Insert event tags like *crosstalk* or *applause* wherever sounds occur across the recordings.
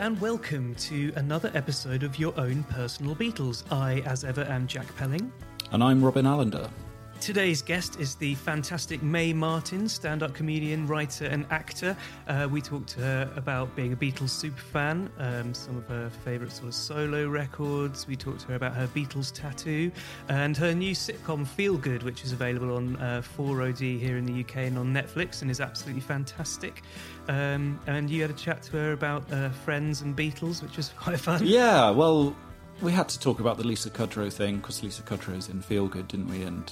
and welcome to another episode of Your Own Personal Beatles. I, as ever, am Jack Pelling. And I'm Robin Allender. Today's guest is the fantastic Mae Martin, stand up comedian, writer, and actor. Uh, we talked to her about being a Beatles superfan, um, some of her favourite sort of solo records. We talked to her about her Beatles tattoo and her new sitcom Feel Good, which is available on uh, 4OD here in the UK and on Netflix and is absolutely fantastic. Um, and you had a chat to her about uh, Friends and Beatles, which was *laughs* quite fun. Yeah, well, we had to talk about the Lisa Kudrow thing because Lisa Kudrow's in Feel Good, didn't we? And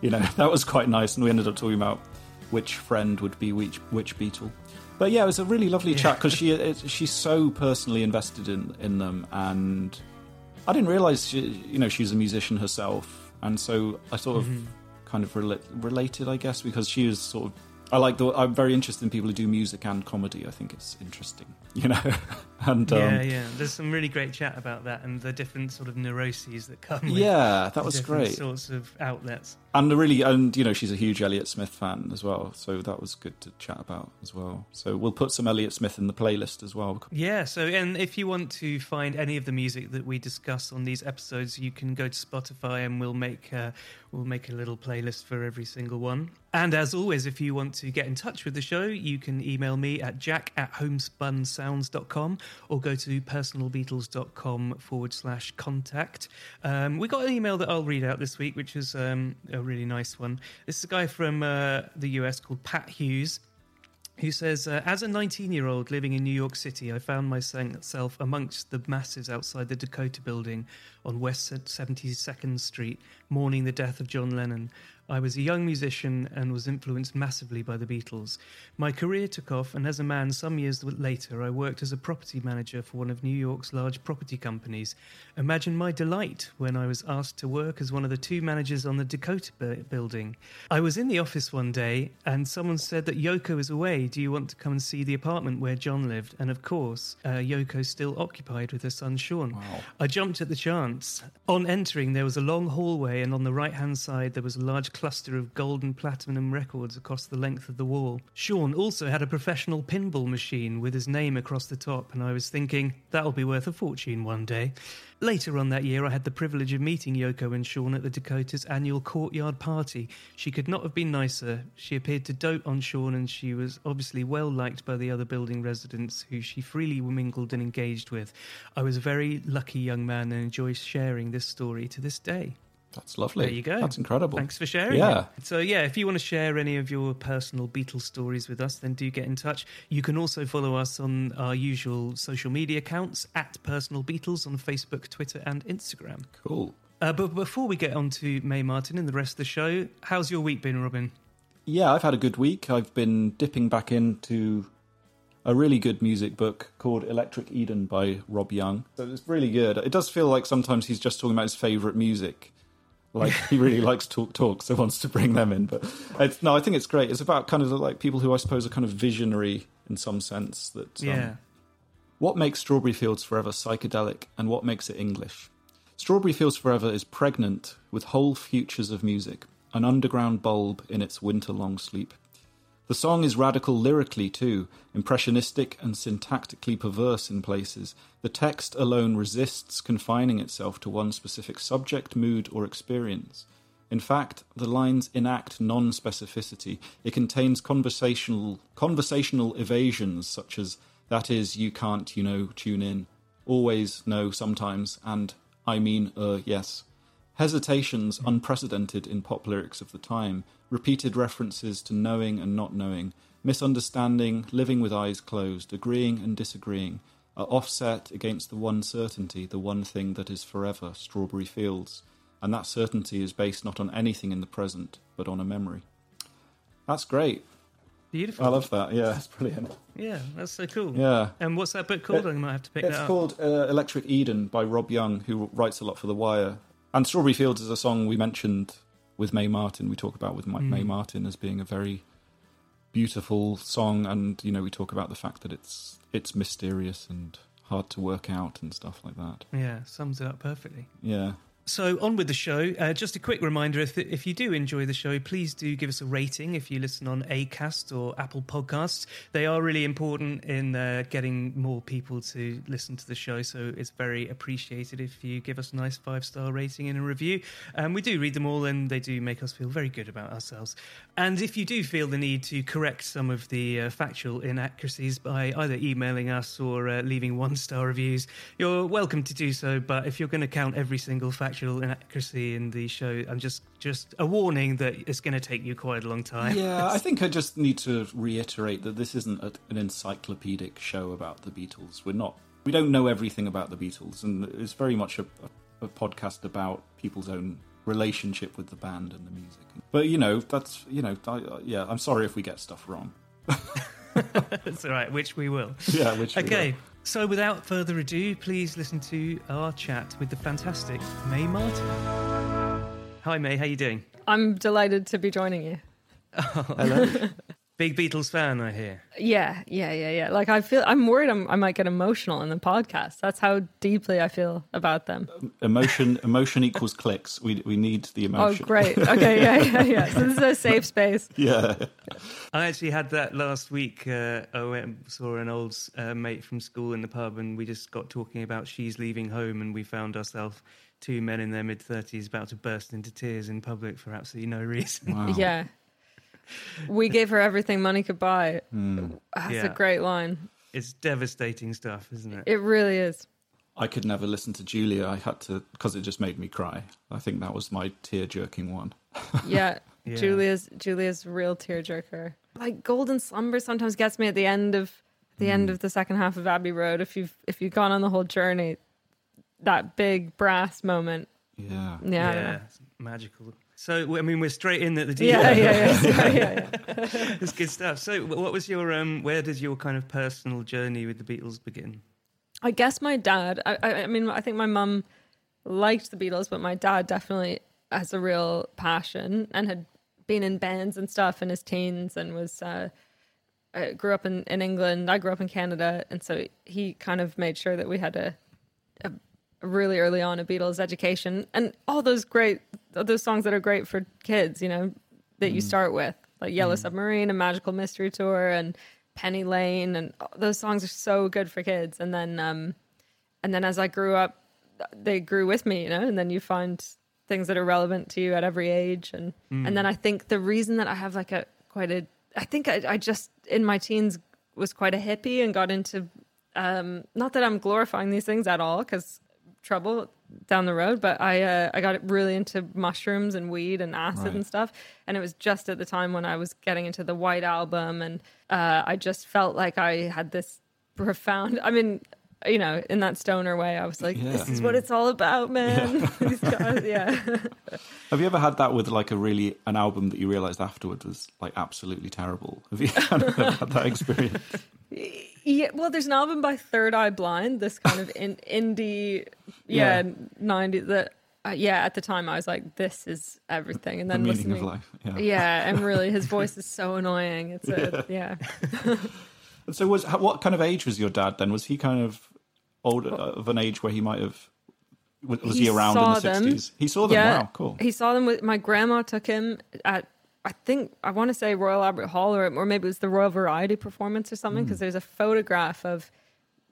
you know *laughs* that was quite nice. And we ended up talking about which friend would be which which Beatle. But yeah, it was a really lovely Yeah. chat because she *laughs* it, she's so personally invested in in them, and I didn't realize she, you know she's a musician herself, and so I sort of Mm-hmm. kind of rela- related, I guess, because she is sort of. I like the. I'm very interested in people who do music and comedy. I think it's interesting, *laughs* you know. And um, yeah, yeah. There's some really great chat about that and the different sort of neuroses that come. With Yeah, that was great. Sorts of outlets. and really and you know she's a huge Elliott Smith fan as well, so that was good to chat about as well. So we'll put some Elliott Smith in the playlist as well. Yeah. So, and if you want to find any of the music that we discuss on these episodes, you can go to Spotify and we'll make uh, we'll make a little playlist for every single one. And as always, if you want to get in touch with the show, you can email me at jack at homespunsounds.com or go to personalbeatles.com forward slash contact. Um, we got an email that I'll read out this week, which is um, a really nice one. This is a guy from uh, the US called Pat Hughes who says, uh, As a 19 year old living in New York City, I found myself amongst the masses outside the Dakota building on West 72nd Street, mourning the death of John Lennon. I was a young musician and was influenced massively by the Beatles. My career took off, and as a man, some years later, I worked as a property manager for one of New York's large property companies. Imagine my delight when I was asked to work as one of the two managers on the Dakota building. I was in the office one day, and someone said that Yoko is away. Do you want to come and see the apartment where John lived? And of course, uh, Yoko's still occupied with her son Sean. I jumped at the chance. On entering, there was a long hallway, and on the right hand side, there was a large cluster of gold and platinum records across the length of the wall. Sean also had a professional pinball machine with his name across the top, and I was thinking, that'll be worth a fortune one day. Later on that year, I had the privilege of meeting Yoko and Sean at the Dakota's annual courtyard party. She could not have been nicer. She appeared to dote on Sean, and she was obviously well liked by the other building residents, who she freely mingled and engaged with. I was a very lucky young man and enjoy sharing this story to this day. That's lovely. There you go. That's incredible. Thanks for sharing. Yeah. it. So yeah, if you want to share any of your personal Beatles stories with us, then do get in touch. You can also follow us on our usual social media accounts at Personal Beatles on Facebook, Twitter, and Instagram. Cool. Uh, but before we get on to Mae Martin and the rest of the show, how's your week been, Robin? Yeah, I've had a good week. I've been dipping back into a really good music book called Electric Eden by Rob Young. So it's really good. It does feel like sometimes he's just talking about his favourite music. Like he really likes talk talk, so wants to bring them in. But it's, no, I think it's great. It's about kind of like people who I suppose are kind of visionary in some sense. That um, Yeah. What makes Strawberry Fields Forever psychedelic and what makes it English? Strawberry Fields Forever is pregnant with whole futures of music, an underground bulb in its winter long sleep. The song is radical lyrically too, impressionistic and syntactically perverse in places. The text alone resists confining itself to one specific subject, mood, or experience. In fact, the lines enact non specificity. It contains conversational, conversational evasions such as, that is, you can't, you know, tune in, always, no, sometimes, and I mean, uh, yes. Hesitations unprecedented in pop lyrics of the time, repeated references to knowing and not knowing, misunderstanding, living with eyes closed, agreeing and disagreeing, are offset against the one certainty, the one thing that is forever, Strawberry Fields. and that certainty is based not on anything in the present, but on a memory. That's great. Beautiful. I love that. Yeah, that's brilliant. Yeah, that's so cool. Yeah. And what's that book called? It- I might have to pick It's that up. called uh, Electric Eden by Rob Young, who writes a lot for The Wire. And Strawberry Fields is a song we mentioned with Mae Martin. We talk about with Ma- Mm. Mae Martin as being a very beautiful song, and you know we talk about the fact that it's it's mysterious and hard to work out and stuff like that. Yeah, sums it up perfectly. Yeah. So on with the show. Uh, just a quick reminder: if if you do enjoy the show, please do give us a rating. If you listen on Acast or Apple Podcasts, they are really important in uh, getting more people to listen to the show. So it's very appreciated if you give us a nice five star rating and a review. Um, we do read them all, and they do make us feel very good about ourselves. And if you do feel the need to correct some of the uh, factual inaccuracies by either emailing us or uh, leaving one star reviews, you're welcome to do so. But if you're going to count every single factual inaccuracy in the show, I'm just just a warning that it's going to take you quite a long time. Yeah, I *laughs* think I just need to reiterate that this isn't a, an encyclopedic show about the Beatles. We're not. We don't know everything about the Beatles, and it's very much a, a, a podcast about people's own relationship with the band and the music. But you know, that's you know, I, yeah. I'm sorry if we get stuff wrong. *laughs* That's all right, which we will. Yeah, which we Okay, will. So without further ado, please listen to our chat with the fantastic Mae Martin. Hi, Mae. How are you doing? I'm delighted to be joining you. *laughs* Big Beatles fan, I hear. Yeah, yeah, yeah, yeah. Like I feel, I'm worried I'm, I might get emotional in the podcast. That's how deeply I feel about them. Emotion, emotion equals clicks. We we need the emotion. Oh, emotion. great. Okay, yeah, yeah, yeah. So this is a safe space. *laughs* Yeah, I actually had that last week. Uh, I went and saw an old uh, mate from school in the pub, and we just got talking about she's leaving home, and we found ourselves two men in their mid thirties about to burst into tears in public for absolutely no reason. wow. Yeah. *laughs* We gave her everything money could buy. Hmm. That's Yeah. a great line. It's devastating stuff, isn't it? It really is. I could never listen to Julia. I had to because it just made me cry. I think that was my tear jerking one. *laughs* Yeah. Yeah. Julia's Julia's real tear jerker. Like Golden Slumber sometimes gets me at the end of the end of the second half of Abbey Road. If you've if you've gone on the whole journey, that big brass moment. Yeah. Yeah. I it's magical. So, I mean, we're straight in at the deep. Yeah, end. yeah, *laughs* yeah, yeah, yeah, it's good stuff. So, what was your um? Where did your kind of personal journey with the Beatles begin? I guess my dad. I, I, mean, I think my mum liked the Beatles, but my dad definitely has a real passion and had been in bands and stuff in his teens and was. Uh, uh, grew up in, in England. I grew up in Canada, and so he kind of made sure that we had a, a really early on a Beatles education and all those great those songs that are great for kids. You know, that you start with like Yellow Submarine and Magical Mystery Tour and Penny Lane, and those songs are so good for kids. And then, um, and then as I grew up, they grew with me. You know, and then you find things that are relevant to you at every age, and and then I think the reason that I have like a quite a I think I, I just in my teens was quite a hippie and got into um, not that I'm glorifying these things at all because trouble down the road, but I uh, I got really into mushrooms and weed and acid Right. and stuff, and it was just at the time when I was getting into the White Album, and uh, I just felt like I had this profound. I mean. You know, in that stoner way, I was like, Yeah. "This is what it's all about, man." *laughs* These guys, yeah. *laughs* Have you ever had that with like a really an album that you realised afterwards was like absolutely terrible? Have you *laughs* had that experience? Yeah, well, there's an album by Third Eye Blind, this kind of in, *laughs* indie, yeah, Yeah. 90s. That, uh, yeah, at the time I was like, this is everything. And The then meaning listening, of life. Yeah. yeah, and really his *laughs* voice is so annoying. It's a, yeah. And so, was what kind of age was your dad then? Was he kind of old of an age where he might have? Was was he, He around in the sixties? He saw them. Yeah, Wow, cool. He saw them with my grandma. Took him at I think I want to say Royal Albert Hall or or maybe it was the Royal Variety performance or something because hmm. there's a photograph of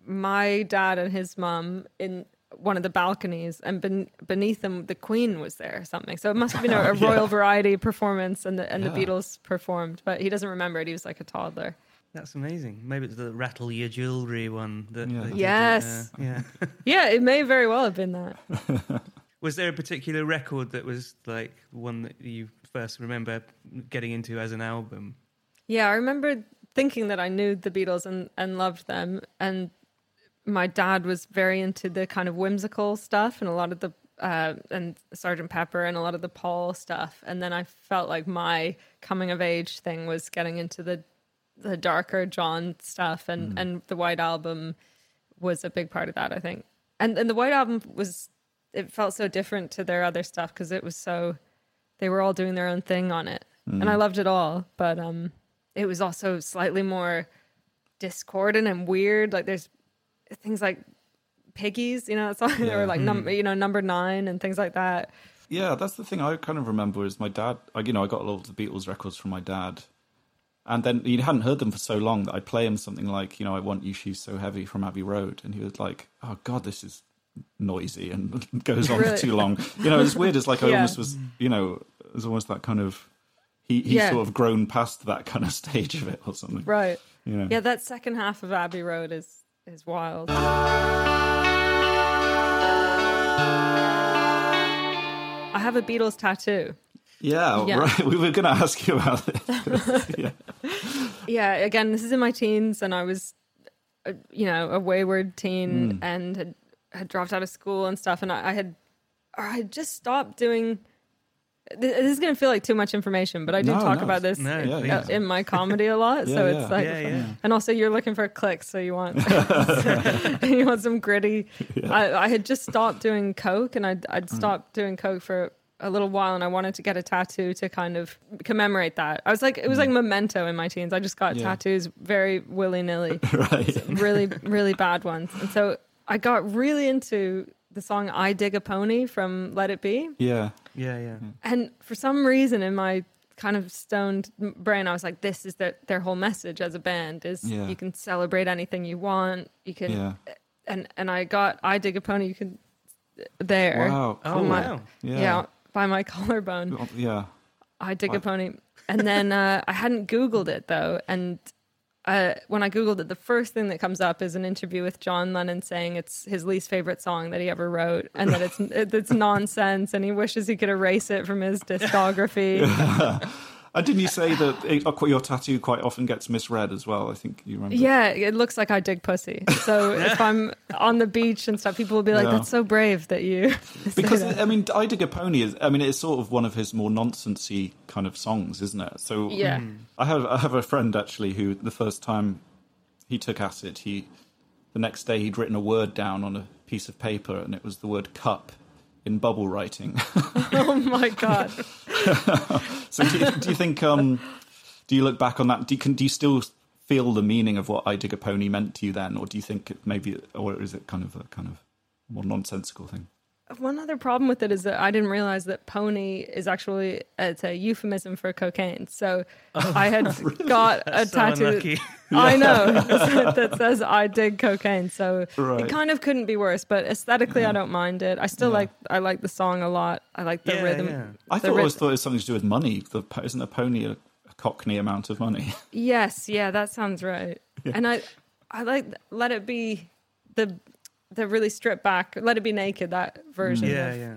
my dad and his mom in one of the balconies and ben, beneath them the Queen was there or something. So it must have been a, *laughs* a Royal Variety performance and the and the Beatles performed, but he doesn't remember it. He was like a toddler. That's amazing. Maybe it's the rattle your jewelry one. That Yeah. they did, Yes. uh, yeah. *laughs* Yeah, it may very well have been that. *laughs* was there a particular record that was like one that you first remember getting into as an album? Yeah, I remember thinking that I knew the Beatles and, and loved them. And my dad was very into the kind of whimsical stuff and a lot of the uh, and Sergeant Pepper and a lot of the Paul stuff. And then I felt like my coming of age thing was getting into the the darker John stuff, and mm. and the White Album was a big part of that. I think, and and the White Album was it felt so different to their other stuff because it was so they were all doing their own thing on it, mm. and I loved it all. But um, it was also slightly more discordant and weird. Like there's things like piggies, you know, that song, *laughs* or like number, mm. you know, number nine and things like that. Yeah, that's the thing I kind of remember is my dad. I, you know, I got a lot of the Beatles records from my dad, and then he hadn't heard them for so long that I'd play him something like, you know, "I Want You, She's So Heavy" from Abbey Road, and he was like, "Oh God, this is noisy and *laughs* goes on Really? for too long." You know, it's weird. It's like I Yeah. almost was, you know, it was almost that kind of he he's Yeah. sort of grown past that kind of *laughs* stage of it or something. Right. You know? Yeah, that second half of Abbey Road is is wild. I have a Beatles tattoo. Yeah, Yeah. right. *laughs* We were going to ask you about this. *laughs* yeah. Yeah, again, this is in my teens, and I was, uh, you know, a wayward teen and had, had dropped out of school and stuff, and I, I had, or I had just stopped doing. th- This is going to feel like too much information, but I do No, talk no, about this no, uh, please. in my comedy a lot. *laughs* so it's yeah. like, Yeah, yeah. and also you're looking for clicks, so you want you want some gritty. I, I had just stopped doing coke, and I'd Mm. I'd stopped doing coke for a little while, and I wanted to get a tattoo to kind of commemorate that. I was like, it was like memento in my teens. I just got. Yeah. tattoos very willy nilly, *laughs* Right. really really bad ones, and so I got really into the song "I Dig a Pony" from Let It Be. Yeah. Yeah, yeah. And for some reason in my kind of stoned brain, I was like, this is their, their whole message as a band is Yeah. you can celebrate anything you want. You can, Yeah. and, and I got, I dig a pony. You can there. Wow. Oh, my- wow. Yeah. Yeah. By my *laughs* collarbone. Oh, Yeah. I dig a pony. And then uh, *laughs* I hadn't Googled it though. And uh, when I Googled it, the first thing that comes up is an interview with John Lennon saying it's his least favorite song that he ever wrote and that it's *laughs* it's nonsense and he wishes he could erase it from his discography. And didn't you say that it, uh, your tattoo quite often gets misread as well? I think you remember. Yeah, it looks like I dig pussy. So if I'm on the beach and stuff, people will be like, Yeah. "That's so brave that you." *laughs* Because that." I mean, I dig a pony is. I mean, it's sort of one of his more nonsensy kind of songs, isn't it? So Yeah. I have I have a friend actually who the first time he took acid, he the next day he'd written a word down on a piece of paper, and it was the word cup in bubble writing. *laughs* oh my god, so do you, do you think? Um, do you look back on that? Do you, can, do you still feel the meaning of what I dig a pony meant to you then, or do you think it maybe, or is it kind of a kind of more nonsensical thing? One other problem with it is that I didn't realize that pony is actually it's a euphemism for cocaine. So oh, I had *laughs* got a So tattoo. unlucky. *laughs* I know *laughs* that says I dig cocaine. So Right. it kind of couldn't be worse. But aesthetically, I don't mind it. I still Yeah. like I like the song a lot. I like the Yeah, rhythm. yeah. I the thought I always thought it was something to do with money. The, po- isn't a pony a, a cockney amount of money? Yes, yeah, that sounds right. And I, I like let it be the the really stripped back, let it be naked that version. Yeah, of- yeah.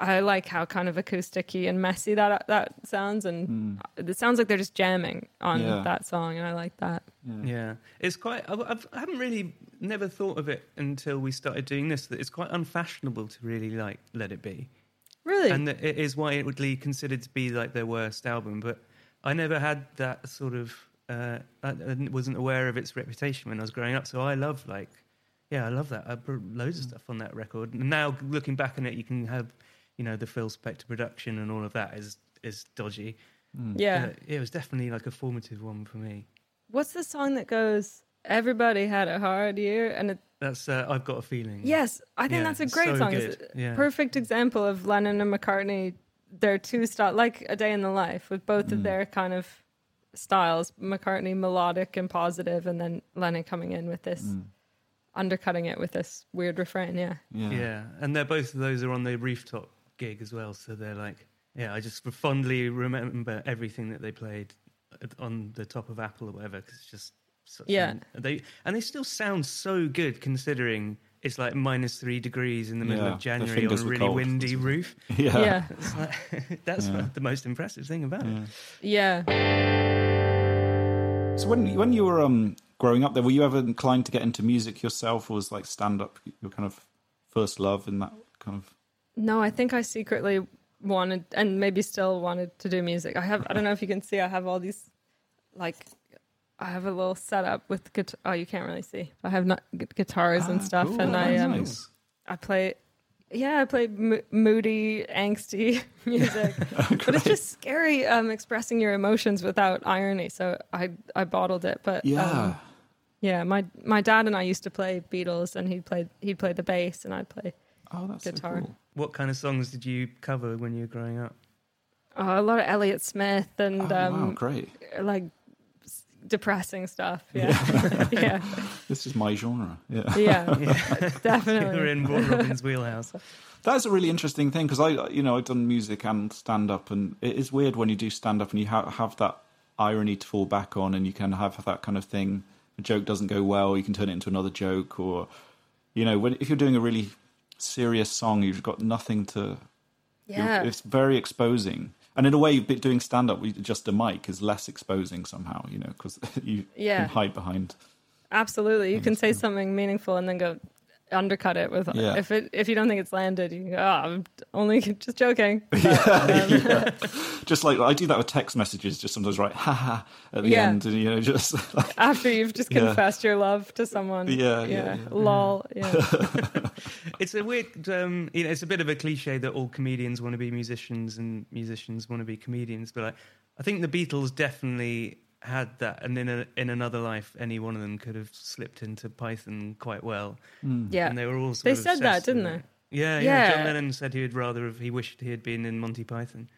I like how kind of acousticy and messy that that sounds, and it sounds like they're just jamming on Yeah. that song, and I like that. Yeah, it's quite. I've, I've, I haven't really never thought of it until we started doing this. That it's quite unfashionable to really like Let It Be, Really, and that it is widely considered to be like their worst album. But I never had that sort of. Uh, I I wasn't aware of its reputation when I was growing up. So I love like, yeah, I love that. I put loads of stuff on that record. And now looking back on it, you can have, you know, the Phil Spector production and all of that is is dodgy. yeah. But it was definitely like a formative one for me. What's the song that goes? Everybody had a hard year, and it, That's uh, I've got a feeling. yes, I think Yeah, that's a great so song. good. It's a Yeah. perfect example of Lennon and McCartney. Their two style, like a day in the life, with both Mm. of their kind of styles. McCartney melodic and positive, and then Lennon coming in with this, Mm. Undercutting it with this weird refrain. Yeah, Yeah. Yeah, and they're both of those are on the rooftop gig as well. So they're like, yeah, I just fondly remember everything that they played on the top of Apple or whatever because it's just such Yeah. a- they and they still sound so good considering it's like minus three degrees in the middle Yeah, of January on a really cold. windy *laughs* roof. Yeah. yeah, *laughs* It's *laughs* like, that's Yeah. the most impressive thing about it. yeah. So when when you were um, growing up, there were you ever inclined to get into music yourself, or was like stand up your kind of first love in that kind of No, I think I secretly wanted and maybe still wanted to do music. I have I don't know if you can see I have all these like I have a little setup with guitar. Oh, you can't really see. I have not gu- guitars and Ah, stuff, cool. and I um nice. I play. Yeah, I play mo- moody, angsty *laughs* music, *laughs* but it's just scary um, expressing your emotions without irony. So I I bottled it, but Yeah. um, yeah. My my dad and I used to play Beatles, and he'd play he'd play the bass, and I'd play oh, that's guitar. So cool. What kind of songs did you cover when you were growing up? uh, a lot of Elliott Smith and Oh, wow, um, great. like s- depressing stuff. *laughs* Yeah, yeah, This is my genre. Yeah. yeah, *laughs* *laughs* definitely. You're in Robin's wheelhouse. That's a really interesting thing because I, you know, I've done music and stand up, and it is weird when you do stand up and you ha- have that irony to fall back on, and you can have that kind of thing. A joke doesn't go well, you can turn it into another joke, or you know, when if you're doing a really serious song, you've got nothing to. Yeah, it's very exposing, and in a way, bit- doing stand up with just a mic is less exposing somehow, you know, because *laughs* you Yeah. can hide behind. absolutely. You can say something meaningful and then go undercut it with Yeah. if it if you don't think it's landed. You go, oh, I'm only *laughs* just joking. *laughs* But, um, *laughs* Just like I do that with text messages, just sometimes write "ha ha" at the Yeah. end, and you know, just like, after you've just Yeah. confessed your love to someone. Yeah, yeah, yeah. Lol. Yeah. It's a weird, um, you know, it's a bit of a cliche that all comedians want to be musicians and musicians want to be comedians. But like, I think the Beatles definitely had that, and in a, in another life, any one of them could have slipped into Python quite well. yeah. and they were all. Sort They of said that, didn't they? Yeah, yeah, John Yeah. Lennon said he would rather have. He wished he had been in Monty Python.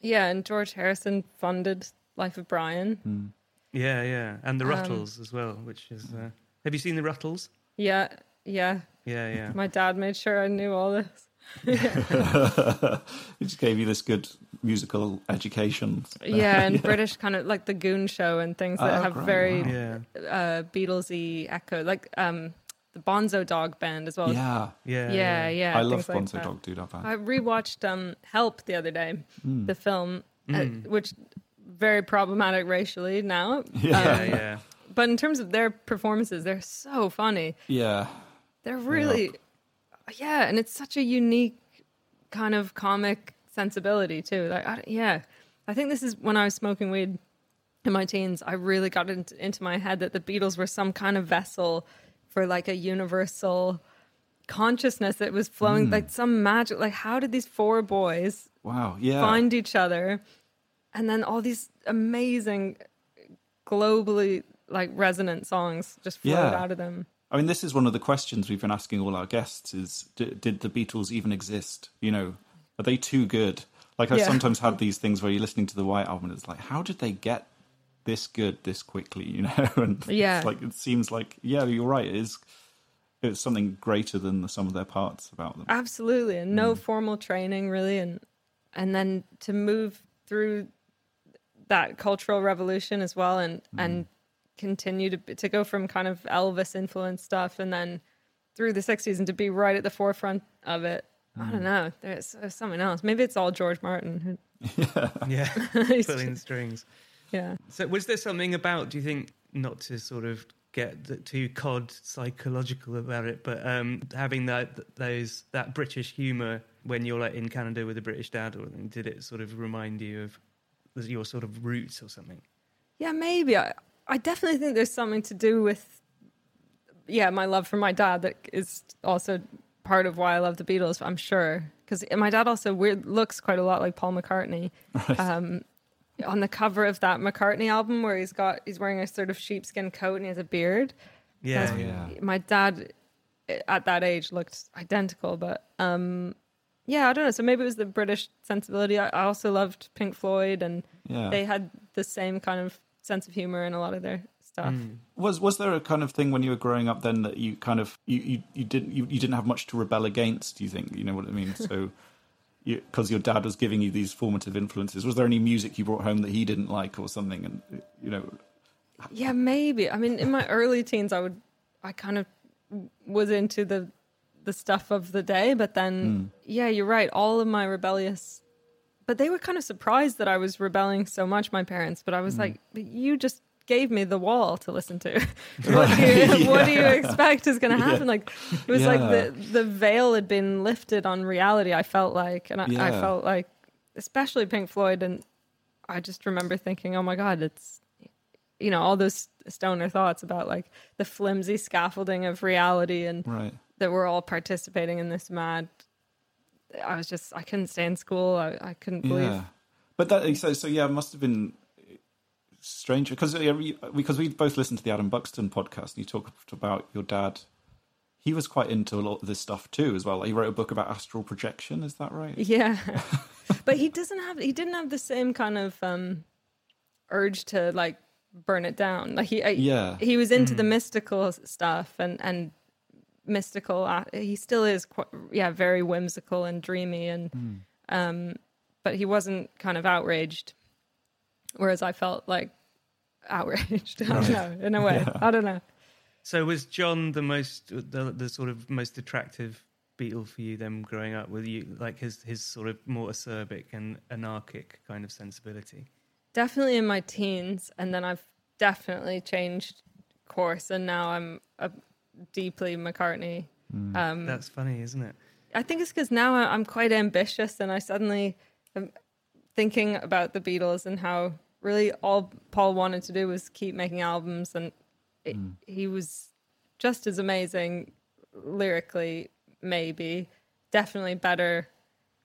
Yeah, and George Harrison funded Life of Brian. Hmm. Yeah, yeah, and the Um, as well, which is. Uh, have you seen the Ruttles? Yeah, yeah. Yeah, yeah. My dad made sure I knew all this. It just gave you this good musical education. Yeah, and *laughs* British kind of like the Goon Show and things that Oh, have great, very wow. Yeah, uh, Beatlesy echo, like um, the Bonzo Dog Band as well. Yeah, yeah, yeah, yeah. I love things like Bonzo. Dog. Do that band. I rewatched um, Help the other day, Hmm. the film, uh, which very problematic racially now. *laughs* Yeah, Um, yeah. But in terms of their performances, they're so funny. Yeah, They're really, yeah, and it's such a unique kind of comic sensibility too. Like, I, yeah, I think this is when I was smoking weed in my teens. I really got into, into my head that the Beatles were some kind of vessel for like a universal consciousness that was flowing, hmm. like some magic. Like, how did these four boys wow, yeah, find each other, and then all these amazing, globally like resonant songs just flowed Yeah. out of them. I mean, this is one of the questions we've been asking all our guests: is d- did the Beatles even exist? You know, are they too good? Like I Yeah. sometimes had these things where you're listening to the White Album, and it's like, how did they get this good this quickly? You know, *laughs* and Yeah. it's like it seems like, yeah, you're right. It is. It's something greater than the sum of their parts about them. absolutely and Mm. no formal training really and and then to move through that cultural revolution as well and Mm. and continue to to go from kind of elvis influenced stuff and then through the 60s and to be right at the forefront of it i Mm. don't know there's, there's something else maybe it's all george martin *laughs* Yeah, *laughs* He's pulling strings. yeah So, was there something about? Do you think not to sort of get too cod psychological about it, but um, having that those that British humour when you're like in Canada with a British dad or anything, did it sort of remind you of your sort of roots or something? Yeah, maybe. I, I definitely think there's something to do with, yeah, my love for my dad that is also part of why I love the Beatles. I'm sure because my dad also weird looks quite a lot like Paul McCartney. Um, on the cover of that McCartney album, where he's got he's wearing a sort of sheepskin coat and he has a beard. Yeah, yeah. My dad eh, at that age looked identical, but um, yeah, I don't know. So maybe it was the British sensibility. I, I also loved Pink Floyd, and Yeah. they had the same kind of sense of humor in a lot of their stuff. Mm. Was was there a kind of thing when you were growing up then that you kind of you, you, you didn't you, you didn't have much to rebel against? Do you think you know what I mean? So, *laughs* because your dad was giving you these formative influences, was there any music you brought home that he didn't like or something? And you know, Yeah, maybe. I mean, in my early teens, I would, I kind of was into the the stuff of the day, but then, mm. yeah, you're right. All of my rebellious, but they were kind of surprised that I was rebelling so much. My parents, but I was hmm. like, "But you just gave me the wall to listen to. *laughs* *laughs* *laughs* what, do you, what do you expect is going to happen? Like it was like the the veil had been lifted on reality. I felt like, and I, I felt like, especially Pink Floyd, and I just remember thinking, oh my god, it's you know all those stoner thoughts about like the flimsy scaffolding of reality and Right. that we're all participating in this mad. I was just I couldn't stay in school. I, I couldn't believe. Yeah, but that so so yeah, it must have been strange because because we both listened to the Adam Buxton podcast. and You talked about your dad. He was quite into a lot of this stuff too, as well. He wrote a book about astral projection. Is that right? *laughs* Yeah. *laughs* but he doesn't have he didn't have the same kind of um urge to like burn it down. Like he I, Yeah. he was into the mystical stuff and and mystical uh, he still is quite, yeah, very whimsical and dreamy and um but he wasn't kind of outraged whereas I felt like outraged. *laughs* I don't know, in a way. I don't know. So was John the most the, the sort of most attractive Beatle for you then growing up? With you like his his sort of more acerbic and anarchic kind of sensibility? definitely in my teens and then i've definitely changed course and now i'm a deeply mccartney. Um That's funny, isn't it? i think it's because now I- i'm quite ambitious and i suddenly am thinking about the beatles and how really all paul wanted to do was keep making albums and it, he was just as amazing lyrically maybe definitely better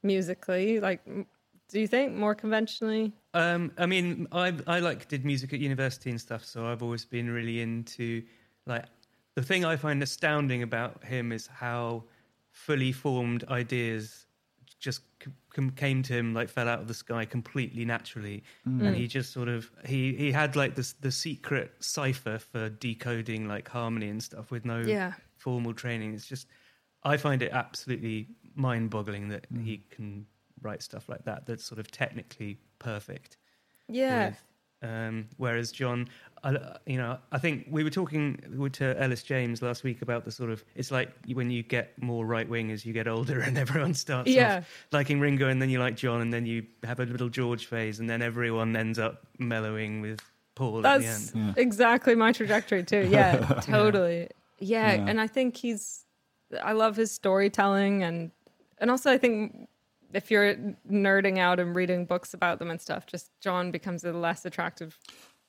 musically like do you think more conventionally? Um, I mean, I I like did music at university and stuff, so I've always been really into like the thing I find astounding about him is how fully formed ideas just c- came to him like fell out of the sky completely naturally, mm. and he mm. just sort of he he had like this the secret cipher for decoding like harmony and stuff with no Yeah. formal training. It's just I find it absolutely mind-boggling that mm. he can write stuff like that that's sort of technically perfect. yeah with, um, whereas John, I, you know, I think we were talking to Elis James last week about the sort of it's like when you get more right wing as you get older, *laughs* and everyone starts Yeah. off liking Ringo, and then you like John, and then you have a little George phase, and then everyone ends up mellowing with Paul at the That's end. exactly my trajectory too. *laughs* Yeah, totally. Yeah, Yeah. and I think he's. I love his storytelling, and and also I think if you're nerding out and reading books about them and stuff, just John becomes a less attractive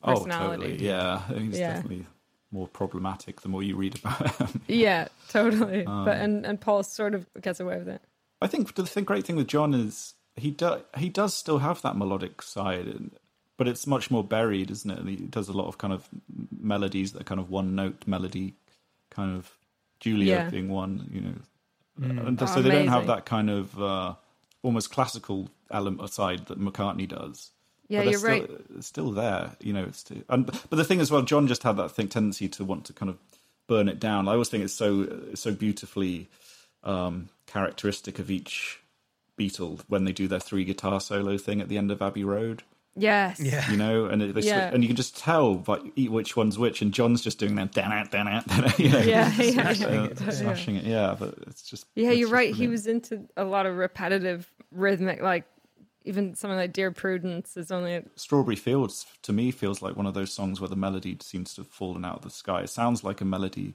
Oh, totally. Yeah, I think it's Yeah. definitely more problematic the more you read about him. *laughs* Yeah, totally. Um, but and and Paul sort of gets away with it. I think the thing, great thing with John is he does he does still have that melodic side, and, but it's much more buried, isn't it? He does a lot of kind of melodies that are kind of one note melody, kind of Julia Yeah. being one, you know. Mm. And Oh, so they don't have that kind of uh, almost classical element side that McCartney does. Yeah, But you're still, right. It's still there, you know. It's still, and but the thing as well, John just had that thing tendency to want to kind of burn it down. I always think it's so it's so beautifully um, characteristic of each Beatle when they do their three guitar solo thing at the end of Abbey Road. Yes. Yeah. You know, and it, they Yeah. sw- and you can just tell by e- which one's which. And John's just doing that, dan it, dan it, dan it, you know, Yeah, *laughs* yeah, uh, yeah. smashing it. Yeah, but it's just Yeah, it's you're just right. He was into a lot of repetitive rhythmic, like even something like Dear Prudence is only Strawberry Fields to me feels like one of those songs where the melody seems to have fallen out of the sky. It sounds like a melody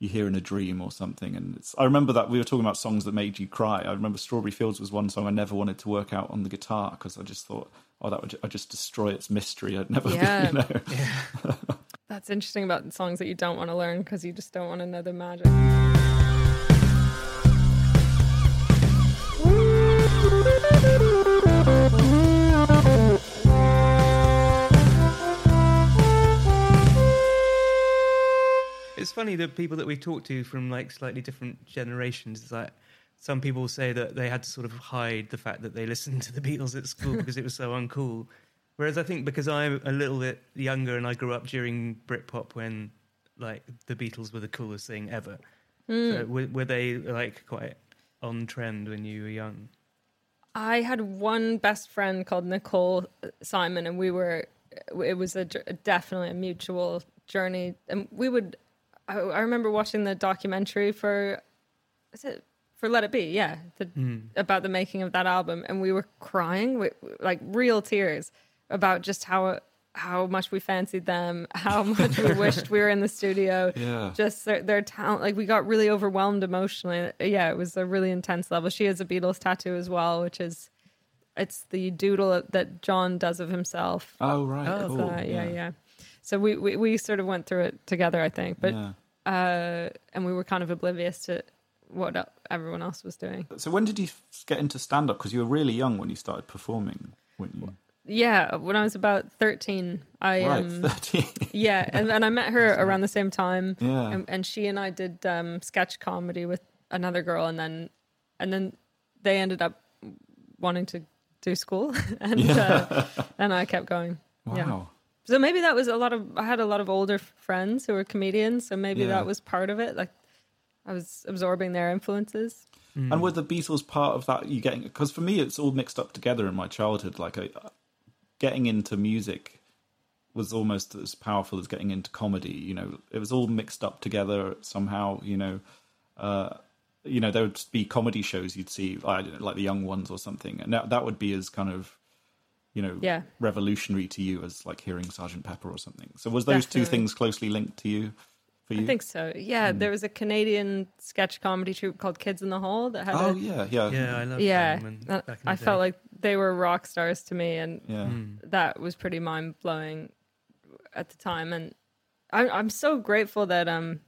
you hear in a dream or something. And it's I remember that we were talking about songs that made you cry. I remember Strawberry Fields was one song I never wanted to work out on the guitar because I just thought, oh, that would I'd just destroy its mystery. I'd never, Yeah. you know. *laughs* *laughs* That's interesting about songs that you don't want to learn because you just don't want to know the magic. Funny that people that we talk to from like slightly different generations, is like some people say that they had to sort of hide the fact that they listened to the Beatles at school *laughs* because it was so uncool. Whereas I think because I'm a little bit younger and I grew up during Britpop when like the Beatles were the coolest thing ever. So hmm. were, were they like quite on trend when you were young? I had one best friend called Nicole uh, Simon, and we were. It was a definitely a mutual journey, and we would. I, I remember watching the documentary for. Is it for Let It Be? Yeah, the, about the making of that album, and we were crying with like real tears about just how how much we fancied them, *laughs* how much we wished we were in the studio. Yeah. Just their, their talent. Like we got really overwhelmed emotionally. Yeah, it was a really intense level. She has a Beatles tattoo as well, which is it's the doodle that John does of himself. Oh right, Oh, cool. Uh, yeah, yeah. So we, we we sort of went through it together, I think. But Yeah. uh, and we were kind of oblivious to what everyone else was doing. So when did you get into stand up? Because you were really young when you started performing, weren't you? Yeah, when I was about thirteen, I right, um, thirteen. *laughs* yeah, and, and I met her around the same time. Yeah. and, and she and I did um, sketch comedy with another girl, and then and then they ended up wanting to do school, *laughs* and uh, and I kept going. Yeah. Wow. So maybe that was a lot of. I had a lot of older friends who were comedians, so maybe Yeah. that was part of it. Like I was absorbing their influences. And were the Beatles part of that? You getting because for me it's all mixed up together in my childhood. Like I, getting into music was almost as powerful as getting into comedy. You know, it was all mixed up together somehow. You know, uh, you know there would be comedy shows you'd see I like the Young Ones or something, and that that would be as kind of you know Yeah. revolutionary to you as like hearing Sergeant Pepper or something. So was those two things closely linked to you? For you? I think so. Yeah, Hmm. there was a Canadian sketch comedy troupe called Kids in the Hall that had. Oh a, yeah, yeah, Yeah, I love yeah. them. And back in I the felt like they were rock stars to me, and yeah. that was pretty mind blowing at the time. And I, I'm so grateful that um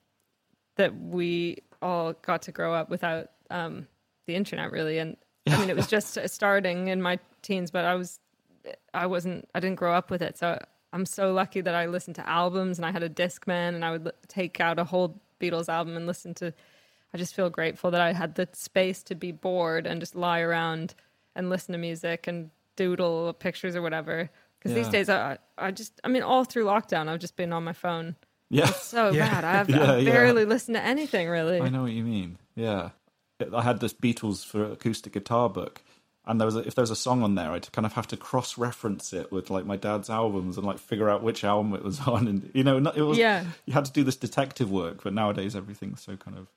that we all got to grow up without um the internet, really. And I mean, it was *laughs* just starting in my teens, but I was I wasn't I didn't grow up with it, so I'm so lucky that I listened to albums and I had a Discman and I would take out a whole Beatles album and listen to. I just feel grateful that I had the space to be bored and just lie around and listen to music and doodle pictures or whatever. Because these days, I, I just, I mean, all through lockdown, I've just been on my phone. yeah. So *laughs* Yeah. bad. I've, *laughs* Yeah, I've yeah. barely listened to anything really. I know what you mean. Yeah, I had this Beatles for acoustic guitar book, and there was a, if there was a song on there, I'd kind of have to cross reference it with like my dad's albums and like figure out which album it was *laughs* on, and you know, it was Yeah. you had to do this detective work. But nowadays, everything's so kind of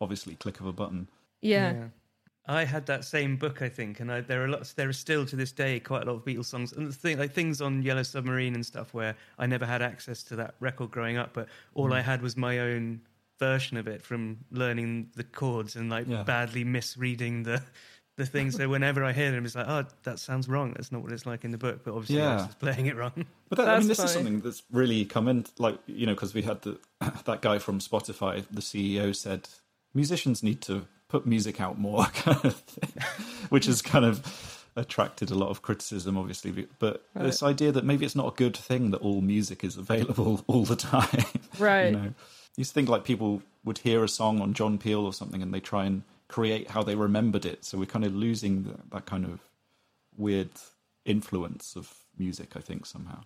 obviously click of a button. Yeah. I had that same book, I think, and I, there are lots. There are still to this day quite a lot of Beatles songs, and the thing, like things on Yellow Submarine and stuff, where I never had access to that record growing up, but all Mm. I had was my own version of it from learning the chords and like Yeah. badly misreading the the thing. So whenever I hear them, it's like, oh, that sounds wrong. That's not what it's like in the book. But obviously, I was just playing it wrong. But that, I mean, That's this is something that's really come in, like you know, because we had the *laughs* that guy from Spotify, the CEO said musicians need to put music out more, *laughs* kind of thing, which has kind of attracted a lot of criticism, obviously. But this idea that maybe it's not a good thing that all music is available *laughs* all the time, Right. You know, you think like people would hear a song on John Peel or something, and they try and create how they remembered it. So we're kind of losing the, that kind of weird influence of music. I think somehow.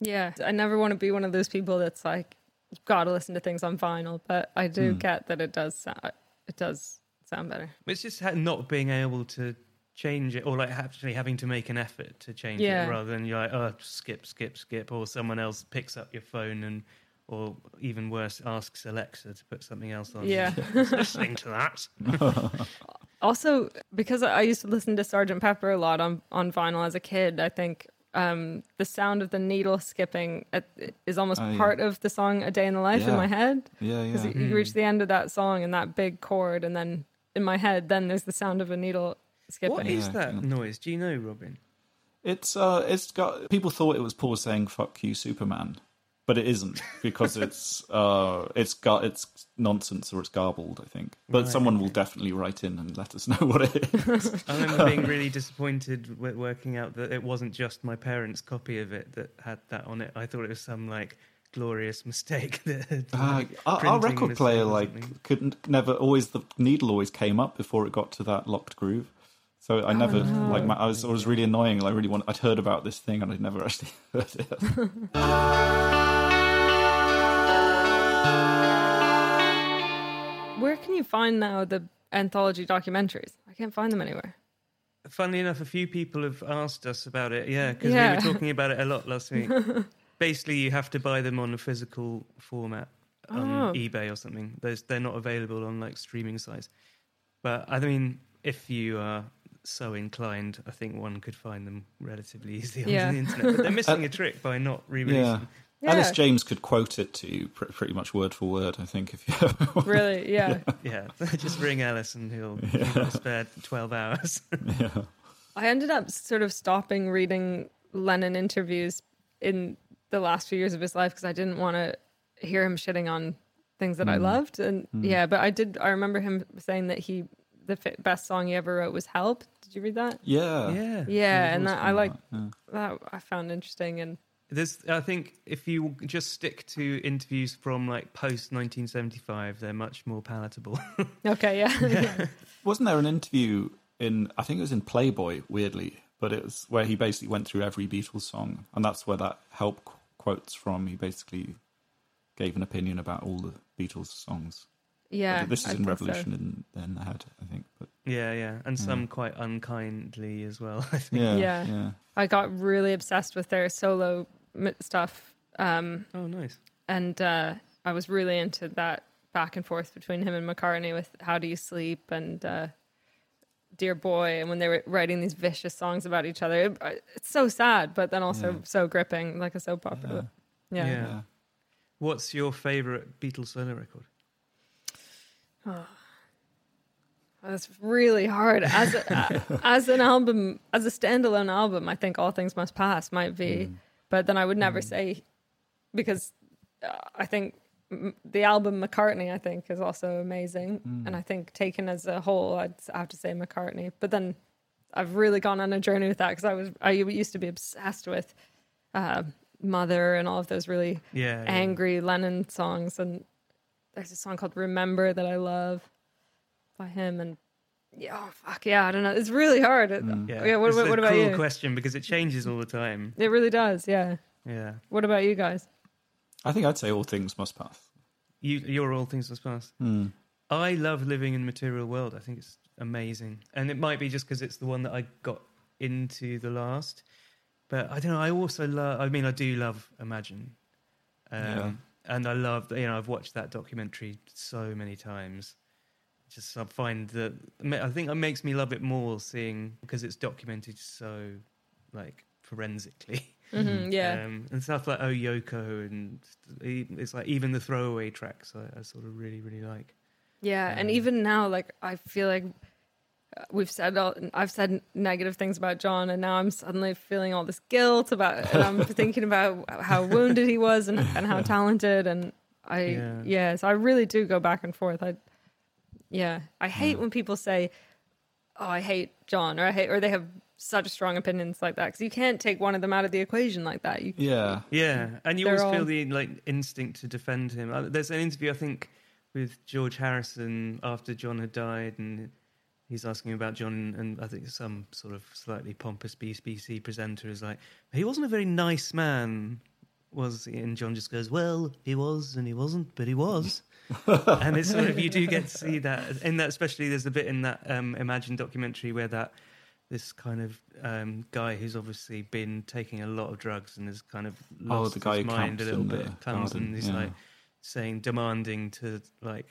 Yeah. I never want to be one of those people that's like, you've got to listen to things on vinyl, but I do hmm. get that it does sound, it does sound better. It's just not being able to change it, or like actually having to make an effort to change Yeah. it, rather than you're like, oh, skip, skip, skip, or someone else picks up your phone and, or even worse, asks Alexa to put something else on. Yeah. listening to that. *laughs* Also, because I used to listen to Sergeant Pepper a lot on, on vinyl as a kid, I think um, the sound of the needle skipping at, is almost Oh, yeah. part of the song "A Day in the Life" in my head. Yeah, Because yeah. you, you reach the end of that song and that big chord, and then in my head, then there's the sound of a needle skipping. What is Yeah, that yeah. noise? Do you know, Robin? It's uh, it's got people thought it was Paul saying "fuck you, Superman," but it isn't because *laughs* it's uh, it's got it's nonsense or it's garbled. I think, but Right, someone will definitely write in and let us know *laughs* what it is. I remember being really *laughs* disappointed with working out that it wasn't just my parents' copy of it that had that on it. I thought it was some like glorious mistake that Uh, our, our record player like couldn't never always the needle always came up before it got to that locked groove. So I never like my, I was it was really annoying. I really want I'd heard about this thing and I'd never actually heard it. Where can you find now the anthology documentaries? I can't find them anywhere. Funnily enough, a few people have asked us about it. Yeah, because Yeah. we were *laughs* talking about it a lot last week. Basically, you have to buy them on a physical format on Oh. eBay or something. There's, they're not available on like streaming sites. But I mean, if you are so inclined, I think one could find them relatively easily Yeah. on the internet. But they're missing a *laughs* uh, trick by not re-releasing. Yeah. Yeah. Elis James could quote it to you pr- pretty much word for word, I think. If you *laughs* Really, yeah. Yeah, *laughs* just ring Alice and he'll, he'll spare twelve hours. *laughs* yeah, I ended up sort of stopping reading Lennon interviews in the last few years of his life because I didn't want to hear him shitting on things that I hmm. loved. And hmm. yeah, but I did. I remember him saying that he the fi- best song he ever wrote was "Help." Did you read that? yeah. yeah, Yeah, and that, I like Yeah. that. I found interesting and There's, I think, if you just stick to interviews from like post 1975, they're much more palatable. *laughs* okay, yeah, Wasn't there an interview in, I think it was in Playboy, weirdly, but it was where he basically went through every Beatles song, and that's where that help qu- quotes from. He basically gave an opinion about all the Beatles songs. yeah. But this is I in think so. Revolution in, in the head, I think. But yeah, yeah, and some quite unkindly as well. *laughs* I think. yeah, Yeah. yeah. I got really obsessed with their solo m- stuff, um, Oh, nice. and uh, I was really into that back and forth between him and McCartney with "How Do You Sleep" and uh, "Dear Boy," and when they were writing these vicious songs about each other. It- uh, it's so sad, but then also Yeah. so gripping, like a soap opera. Yeah. Yeah. yeah. What's your favorite Beatles solo record? That's really hard. As *laughs* a, as an album, as a standalone album, I think All Things Must Pass might be, but then I would never say because uh, I think the album McCartney, I think, is also amazing, and I think taken as a whole, I'd have to say McCartney. But then I've really gone on a journey with that because I was I used to be obsessed with uh, Mother and all of those really Yeah, yeah. angry Lennon songs, and there's a song called "Remember" that I love by him, and yeah, oh, fuck yeah, I don't know, it's really hard. It- Yeah, Yeah, what, it's what, a what about cruel you? question because it changes all the time. It really does, yeah. Yeah, What about you guys? I think I'd say all things must pass. you, you're all things must pass. I love living in the material world. I think it's amazing, and it might be just because it's the one that I got into the last. But I don't know. I also love. I mean, I do love Imagine, um, Yeah. and I love. You know, I've watched that documentary so many times. Just I find that I think it makes me love it more seeing because it's documented so like forensically. *laughs* hmm yeah. Um, and stuff like Oh Yoko, and it's like even the throwaway tracks I, I sort of really, really like. Yeah, and even now, like I feel like uh, we've said all, I've said negative things about John, and now I'm suddenly feeling all this guilt about. And I'm *laughs* thinking about how wounded he was and, and how *laughs* talented, and I Yeah. yeah. So I really do go back and forth. I yeah, I hate when people say, "Oh, I hate John," or "I hate," or they have such strong opinions like that because you can't take one of them out of the equation like that. You Yeah. Yeah, and you They're always feel the like instinct to defend him. Uh, There's an interview I think with George Harrison after John had died, and he's asking about John, and I think some sort of slightly pompous BBC presenter is like, he wasn't a very nice man, was he? And John just goes, well, he was, and he wasn't, but he was. *laughs* and it's sort of you do get to see that in that, especially there's a bit in that um, Imagine documentary where that this kind of um, guy who's obviously been taking a lot of drugs and has kind of Oh, lost the guy his mind a little bit comes garden, and he's yeah. like saying demanding to like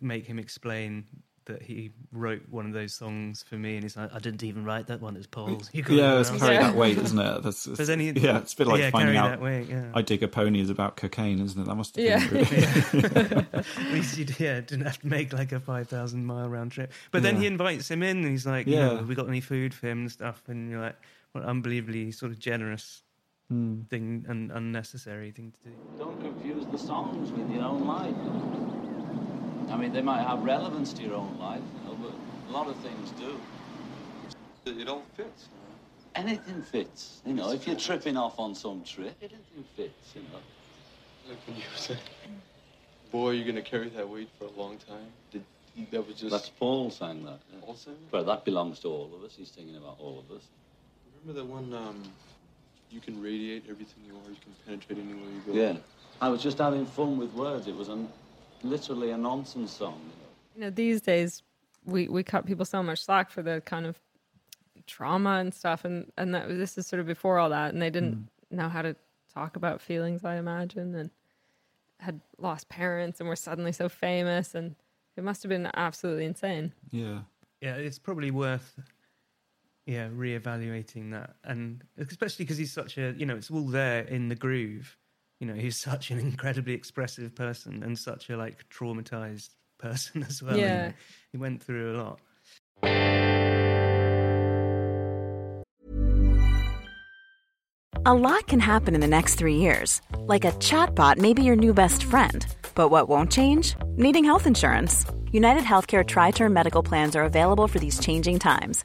make him explain that he wrote one of those songs for me and he's like I didn't even write that one it's Paul's you got Yeah, it's And I was carry that weight, *laughs* isn't it? That's, There's any- yeah, it's a bit like yeah, finding out that way yeah I dig a pony is about cocaine, isn't it? That must have Yeah. been really, *laughs* *laughs* At least you yeah, didn't have to make like a 5,000 mile round trip. But then Yeah. he invites him in and he's like, Yeah. yeah, have we got any food for him and stuff? And you're like, what an unbelievably sort of generous Hmm. thing and unnecessary thing to do. Don't confuse the songs with your own life. I mean, they might have relevance to your own life, you know, but a lot of things do. It all fits. Anything fits, you know. If you're tripping off on some trip, anything fits, you know. Like when you said, "Boy, you're gonna carry that weight for a long time." Did that was just That's Paul saying that. yeah. Paul saying that? But that belongs to all of us. He's thinking about all of us. Remember that one? Um, you can radiate everything you are. You can penetrate anywhere you go. Yeah. I was just having fun with words. It was an, literally a nonsense song. You know. these days we we cut people so much slack for the kind of trauma and stuff and and that this is sort of before all that and they didn't mm. know how to talk about feelings i imagine and had lost parents and were suddenly so famous and it must have been absolutely insane yeah. Yeah, it's probably worth yeah, reevaluating that, and especially because he's such a, you know, it's all there in the groove. You know, he's such an incredibly expressive person and such a like traumatized person *laughs* as well. you Yeah. know. he went through a lot. A lot can happen in the next three years. Like a chatbot may be your new best friend. But what won't change? Needing health insurance. United Healthcare Tri Term Medical Plans are available for these changing times.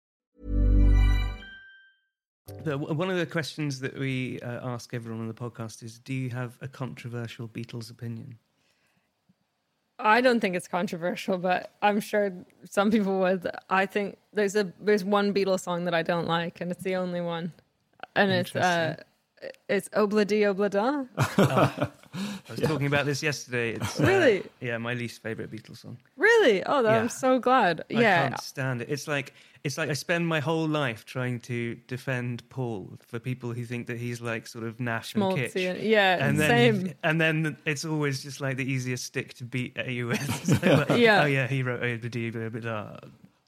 The, one of the questions that we uh, ask everyone on the podcast is: Do you have a controversial Beatles opinion? I don't think it's controversial, but I'm sure some people would. I think there's a there's one Beatles song that I don't like, and it's the only one, and it's uh, it's Obladi Oblada. *laughs* I was talking about this yesterday. It's, uh, Really? yeah, my least favorite Beatles song. Really? Oh, that, Yeah. I'm so glad. I yeah, I can't stand it. It's like it's like I spend my whole life trying to defend Paul for people who think that he's like sort of naff and Schmaltzy kitsch. and- yeah, and then same. and then it's always just like the easiest stick to beat at you with. Like, like, Yeah. Oh yeah, he wrote a blah, blah, blah,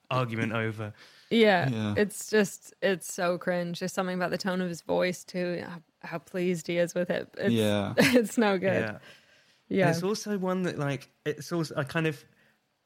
argument over. Yeah, Yeah. It's just it's so cringe. There's something about the tone of his voice too. How, how pleased he is with it. It's, Yeah. *laughs* it's no good. Yeah. Yeah, There's also one that like it's also I kind of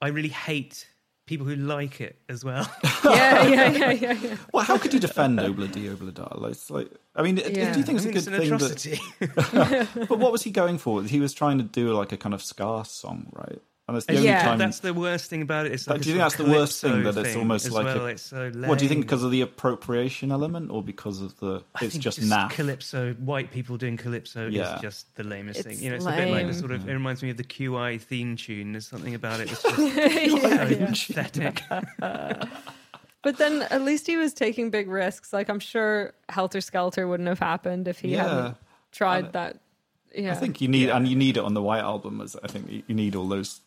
I really hate people who like it as well. *laughs* yeah, yeah, yeah, yeah, yeah. Well, how could you defend Obla Di Obla It's like, I mean, do Yeah. you think I it's a good it's an thing atrocity. that? *laughs* But what was he going for? He was trying to do like a kind of ska song, right? And that's the only Yeah. time. That's the worst thing about it. It's But like do you think that's the worst thing that it's thing almost like well. a? it's so what do you think? Because of the appropriation element, or because of the? I It's think just, just naff. calypso. White people doing calypso Yeah. is just the lamest It's thing. You know, it's a bit like the sort of. It reminds me of the QI theme tune. There's something about it. It's *laughs* just so pathetic. *laughs* But then at least he was taking big risks. Like I'm sure Helter Skelter wouldn't have happened if he Yeah. hadn't tried that. Yeah, I think you need, and you need it on the White Album. As I think you- you need all those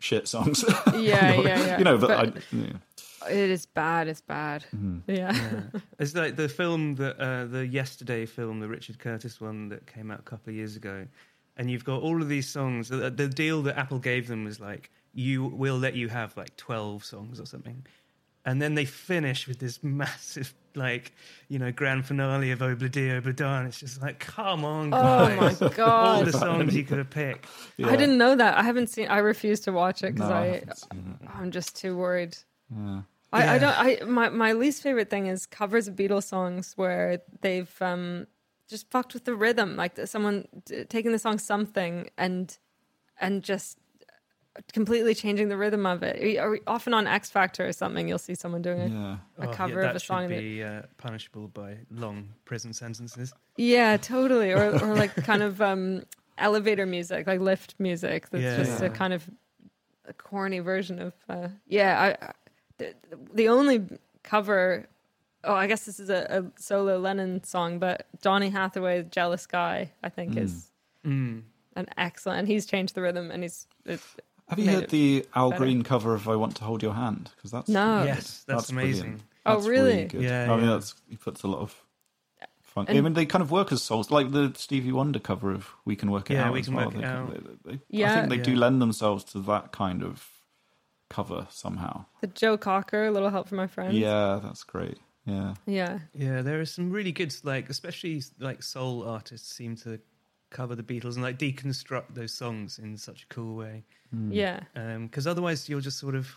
shit songs. *laughs* Yeah, You know, yeah, yeah. You know, but, But- I, yeah. it is bad. It's bad. Mm-hmm. Yeah. *laughs* It's like the film that uh, the Yesterday film, the Richard Curtis one that came out a couple of years ago, and you've got all of these songs. The, the deal that Apple gave them was like, you will let you have like twelve songs or something, and then they finish with this *laughs* massive like you know grand finale of Obladi Obladan. and It's just like, come on, Oh guys. my all the songs you could have picked. I didn't know that. I haven't seen. I refuse to watch it because No, I I, haven't seen it. I'm just too worried. Yeah. I, I don't. I my my least favorite thing is covers of Beatles songs where they've um just fucked with the rhythm, like someone d- taking the song something and and just completely changing the rhythm of it. Or often on X Factor or something, you'll see someone doing it. Yeah. A Oh, cover yeah, of a song That should that- be uh, punishable by long prison sentences. Yeah, totally. Or or like kind of um elevator music, like lift music. That's Yeah. just a kind of a corny version of. Uh, yeah, I, I the, the only cover. Oh, I guess this is a, a solo Lennon song, but Donny Hathaway's "Jealous Guy" I think is Mm. an excellent. And he's changed the rhythm, and he's. It's, Have you heard the Al better. Green cover of "I Want to Hold Your Hand"? Because that's No. Yes, that's, amazing. brilliant. Oh, That's really? good. Yeah, I mean, yeah. that's he puts a lot of fun. I mean, they kind of work as souls, like the Stevie Wonder cover of "We Can Work It Yeah, Out." We as Can well. Work It They- Out. they- they- I Yeah. think they do lend themselves to that kind of cover somehow. the Joe Cocker, "A Little Help from My Friends." Yeah, that's great. Yeah, yeah. Yeah, there are some really good, like especially like soul artists seem to cover the Beatles and like deconstruct those songs in such a cool way. Hmm. Yeah. Because otherwise, you're just sort of,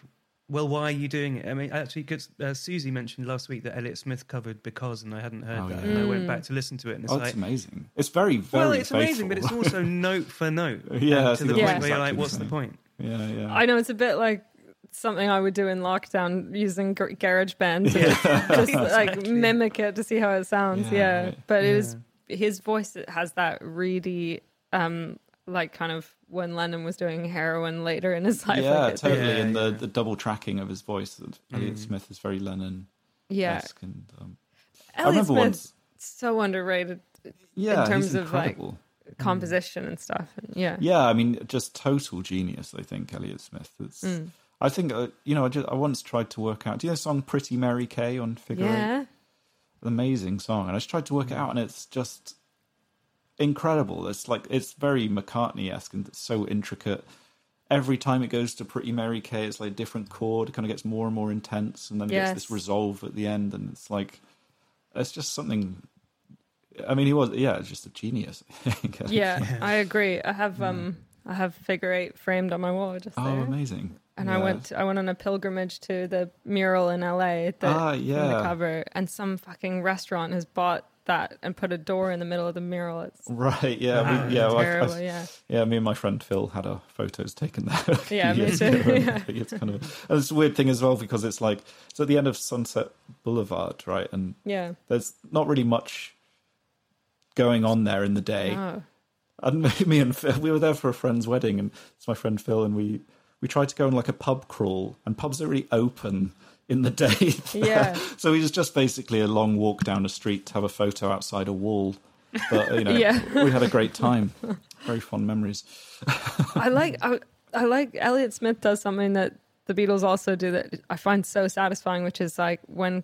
well, why are you doing it? I mean, actually, 'cause, uh, Susie mentioned last week that Elliott Smith covered "Because," and I hadn't heard Oh, that, yeah. and I Mm. went back to listen to it, and it's oh, like. it's amazing. It's very, very. well, it's amazing, but it's also *laughs* note for note. Yeah, and to the that's point where you're like, what's the point? yeah, yeah. I know it's a bit like something I would do in lockdown using Gar- GarageBand to *laughs* just, just like mimic it to see how it sounds. Yeah, Yeah, but it was his voice has that really um like kind of when Lennon was doing heroin later in his life. yeah, like totally. Yeah, and the, yeah. the double tracking of his voice, that Elliott Mm. Smith is very Lennon yeah. esque. And um, I Elliott remember Smith once, so underrated yeah, in terms he's of like incredible. composition and stuff. And yeah, Yeah, I mean, just total genius. I think Elliott Smith. It's, Mm. I think uh, you know. I, just, I once tried to work out. Do you know the song "Pretty Mary K" on Figure Eight? yeah, An amazing song, and I just tried to work it out, and it's just incredible. It's like it's very McCartney esque and it's so intricate. Every time it goes to Pretty Mary K, it's like a different chord. It kind of gets more and more intense, and then it Yes. gets this resolve at the end, and it's like it's just something. I mean, he was yeah, just a genius. *laughs* I yeah, *laughs* I agree. I have um I have figure eight framed on my wall just Oh, there. amazing! And I went I went on a pilgrimage to the mural in LA that Ah, from the cover and some fucking restaurant has bought that and put a door in the middle of the mural. It's Right, yeah, Wow, we, yeah, well, I- I- yeah. yeah. Me and my friend Phil had our photos taken there. *laughs* Yeah, me too, *laughs* yeah. It's kind of and it's a weird thing as well because it's like it's at the end of Sunset Boulevard, right? And yeah. there's not really much going on there in the day. Oh. And *laughs* me and Phil, we were there for a friend's wedding, and it's my friend Phil, and we we tried to go on like a pub crawl, and pubs are really open in the day. *laughs* there. Yeah. So it was just basically a long walk down a street to have a photo outside a wall. But you know, *laughs* Yeah. we had a great time. Very fond memories. *laughs* I like I, I like Elliott Smith does something that the Beatles also do that I find so satisfying, which is like when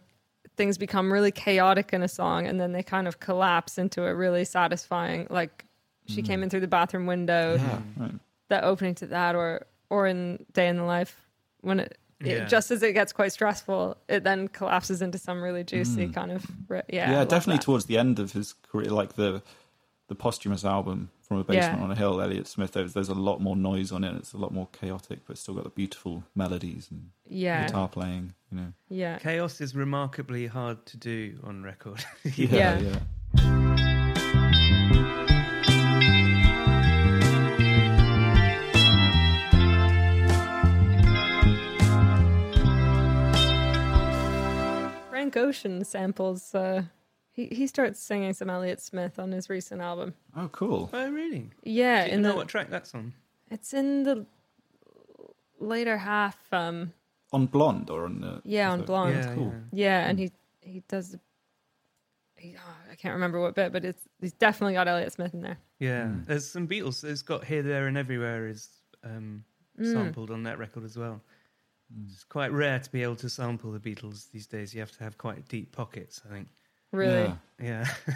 things become really chaotic in a song and then they kind of collapse into a really satisfying like she mm. came in through the bathroom window Yeah, right. that opening to that or or in day in the life when it, it just as it gets quite stressful it then collapses into some really juicy mm. kind of yeah Yeah, definitely that. towards the end of his career, like the the posthumous album from a basement Yeah. on a hill, Elliott Smith. There's, there's a lot more noise on it. It's a lot more chaotic, but it's still got the beautiful melodies and yeah guitar playing. You know. yeah Chaos is remarkably hard to do on record. *laughs* Yeah. yeah. Frank Ocean samples. Uh, he he starts singing some Elliott Smith on his recent album. Oh, cool. oh, really? Yeah, Do you in know the what track that's on? it's in the later half. Um, On Blonde or on the yeah, on the- Blonde. yeah, cool. Yeah, and he he does. He, oh, I can't remember what bit, but it's he's definitely got Elliott Smith in there. Yeah, Hmm. there's some Beatles. There's got Here, There, and Everywhere is um, Mm. sampled on that record as well. It's quite rare to be able to sample the Beatles these days. You have to have quite deep pockets, I think. Really, Yeah. Yeah. *laughs*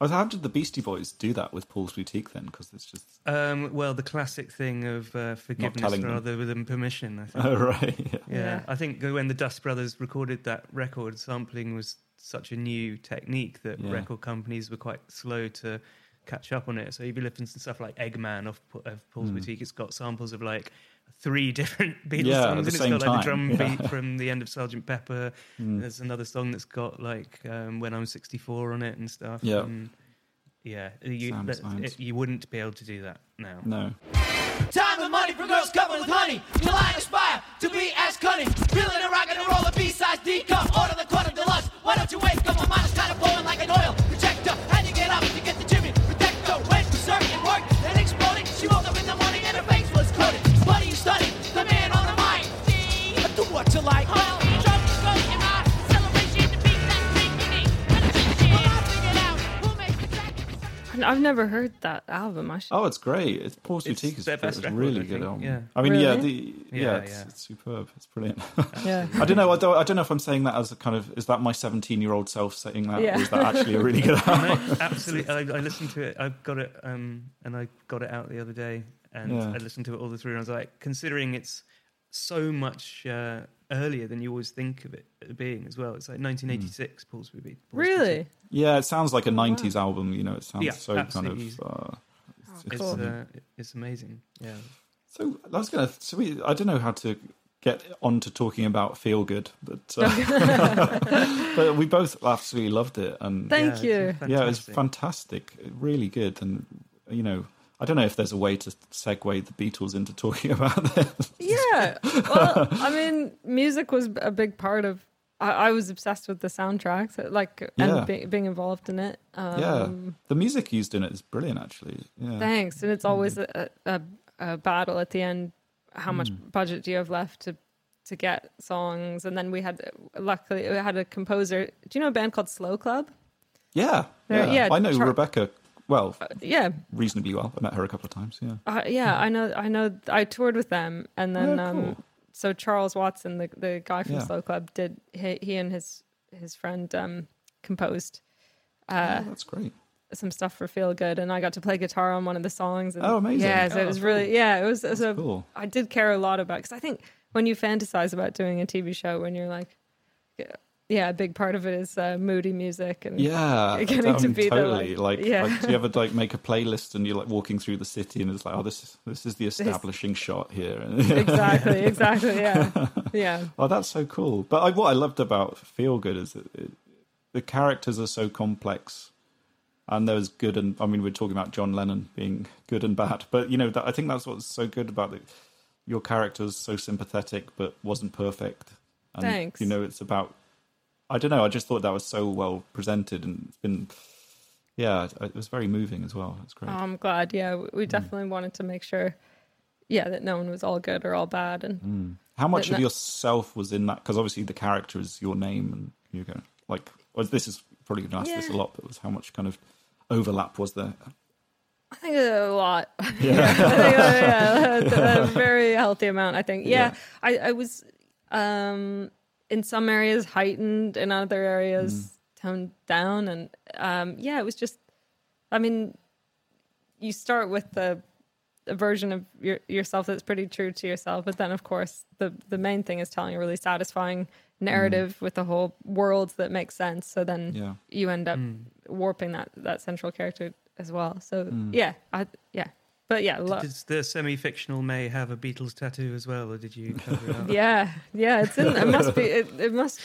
How did the Beastie Boys do that with Paul's Boutique then? Because it's just um, well, the classic thing of uh, forgiveness telling them. rather than permission. I think. oh right, yeah. Yeah. Yeah. I think when the Dust Brothers recorded that record, sampling was such a new technique that Yeah. record companies were quite slow to catch up on it. So if you listen to stuff like Eggman off, Pa- of Paul's Boutique, it's got samples of like three different *laughs* Beatles. Yeah, songs, and it's same got like the drum *laughs* Yeah. Beat from the end of Sergeant Pepper. There's another song that's got like um, When I'm 64 on it and stuff. Yeah. And yeah, you, that- it- you wouldn't be able to do that now. No. Time and money for girls covered with honey. Your line aspire to be as cunning. Feeling a rock and roll, a B-size D cup. Order the quarter deluxe. Why don't you wake up? My mind is kind of blowing like an oil projector. Had to get up to get the Jimmy protector. Went to circuit work, then exploding. She woke up in the morning makes the track. And I've never heard that album. I should. Oh, it's great. It's Paul's It's Boutique is their it's best record, really good album. yeah. I mean, yeah, the yeah, Yeah, it's, yeah. it's superb. It's brilliant. Yeah. *laughs* I don't know. I don't. I don't know if I'm saying that as a kind of is that my 17 year old self saying that, Yeah. or is that actually a really good *laughs* album? No, absolutely. I, I listened to it. I got it, um, and I got it out the other day, and Yeah. I listened to it all the way through. And I was like, considering it's so much uh, earlier than you always think of it being as well. It's like 1986. Paul's Boutique. Paul's Really? Boutique. Yeah, it sounds like a 90s album. You know, it sounds Yeah, so kind of. Uh, It's, Cool. uh, it's amazing. Yeah. so I was gonna. So we. I don't know how to get on to talking about feel good, but uh, *laughs* *laughs* but we both absolutely loved it, and Thank Yeah, you. yeah, it was fantastic. fantastic, really good, and you know, I don't know if there's a way to segue the Beatles into talking *laughs* about this. Yeah. Well, I mean, music was a big part of. I, I was obsessed with the soundtracks, like, and Yeah. be, being involved in it. Um, yeah, the music used in it is brilliant, actually. Yeah, Thanks, and it's always a, a, a battle at the end. How much Mm. budget do you have left to to get songs? And then we had, luckily, we had a composer. Do you know a band called Slow Club? yeah, yeah. yeah, I know Char- Rebecca well, Yeah, reasonably well. I met her a couple of times. Yeah, Uh, yeah, I know. I know. I toured with them, and then Oh, cool. um, so Charles Watson, the the guy from Yeah. Slow Club, did he, he and his his friend um, composed uh, oh, that's great. some stuff for Feel Good, and I got to play guitar on one of the songs. And Oh, amazing. Yeah, so Oh, it was cool. really yeah, it was. It was a, cool. I did care a lot about because I think when you fantasize about doing a TV show, when you're like, yeah, a big part of it is uh, moody music and Yeah, *laughs* getting to be the, totally. like- like, yeah. like, do you ever like make a *laughs* playlist and you're like walking through the city and it's like, oh, this is this is the establishing shot here. *laughs* exactly, exactly, yeah, yeah. Oh, that's so cool. But I, what I loved about Feel Good is that it, the characters are so complex, and there's good and I mean, we're talking about John Lennon being good and bad, but you know, that, I think that's what's so good about it. Your character's so sympathetic, but wasn't perfect. And, Thanks. You know, it's about. I don't know. I just thought that was so well presented, and it's been. Yeah, it was very moving as well. It's great. Oh, I'm glad. Yeah, we- Mm. definitely wanted to make sure, yeah, that no one was all good or all bad, and Mm. How much of yourself was in that? Because obviously the character is your name, and you go like. Well, this is probably going to ask this a lot, but was how much kind of overlap was there? I think a lot. *laughs* Yeah. Uh, yeah, a, a very healthy amount. I think. *laughs* Yeah, Yeah. I, I was um, in some areas heightened, in other areas Mm. toned down, and um, yeah, it was just. I mean, you start with the a version of your, yourself that's pretty true to yourself, but then of course the the main thing is telling a really satisfying narrative with the whole world that makes sense. So then Yeah. you end up Mm. warping that that central character as well. So Mm. yeah, I yeah, but yeah, lo- Does the semi-fictional Mae have a Beatles tattoo as well, or did you cover *laughs* yeah, yeah. It's in. It must be. It, it must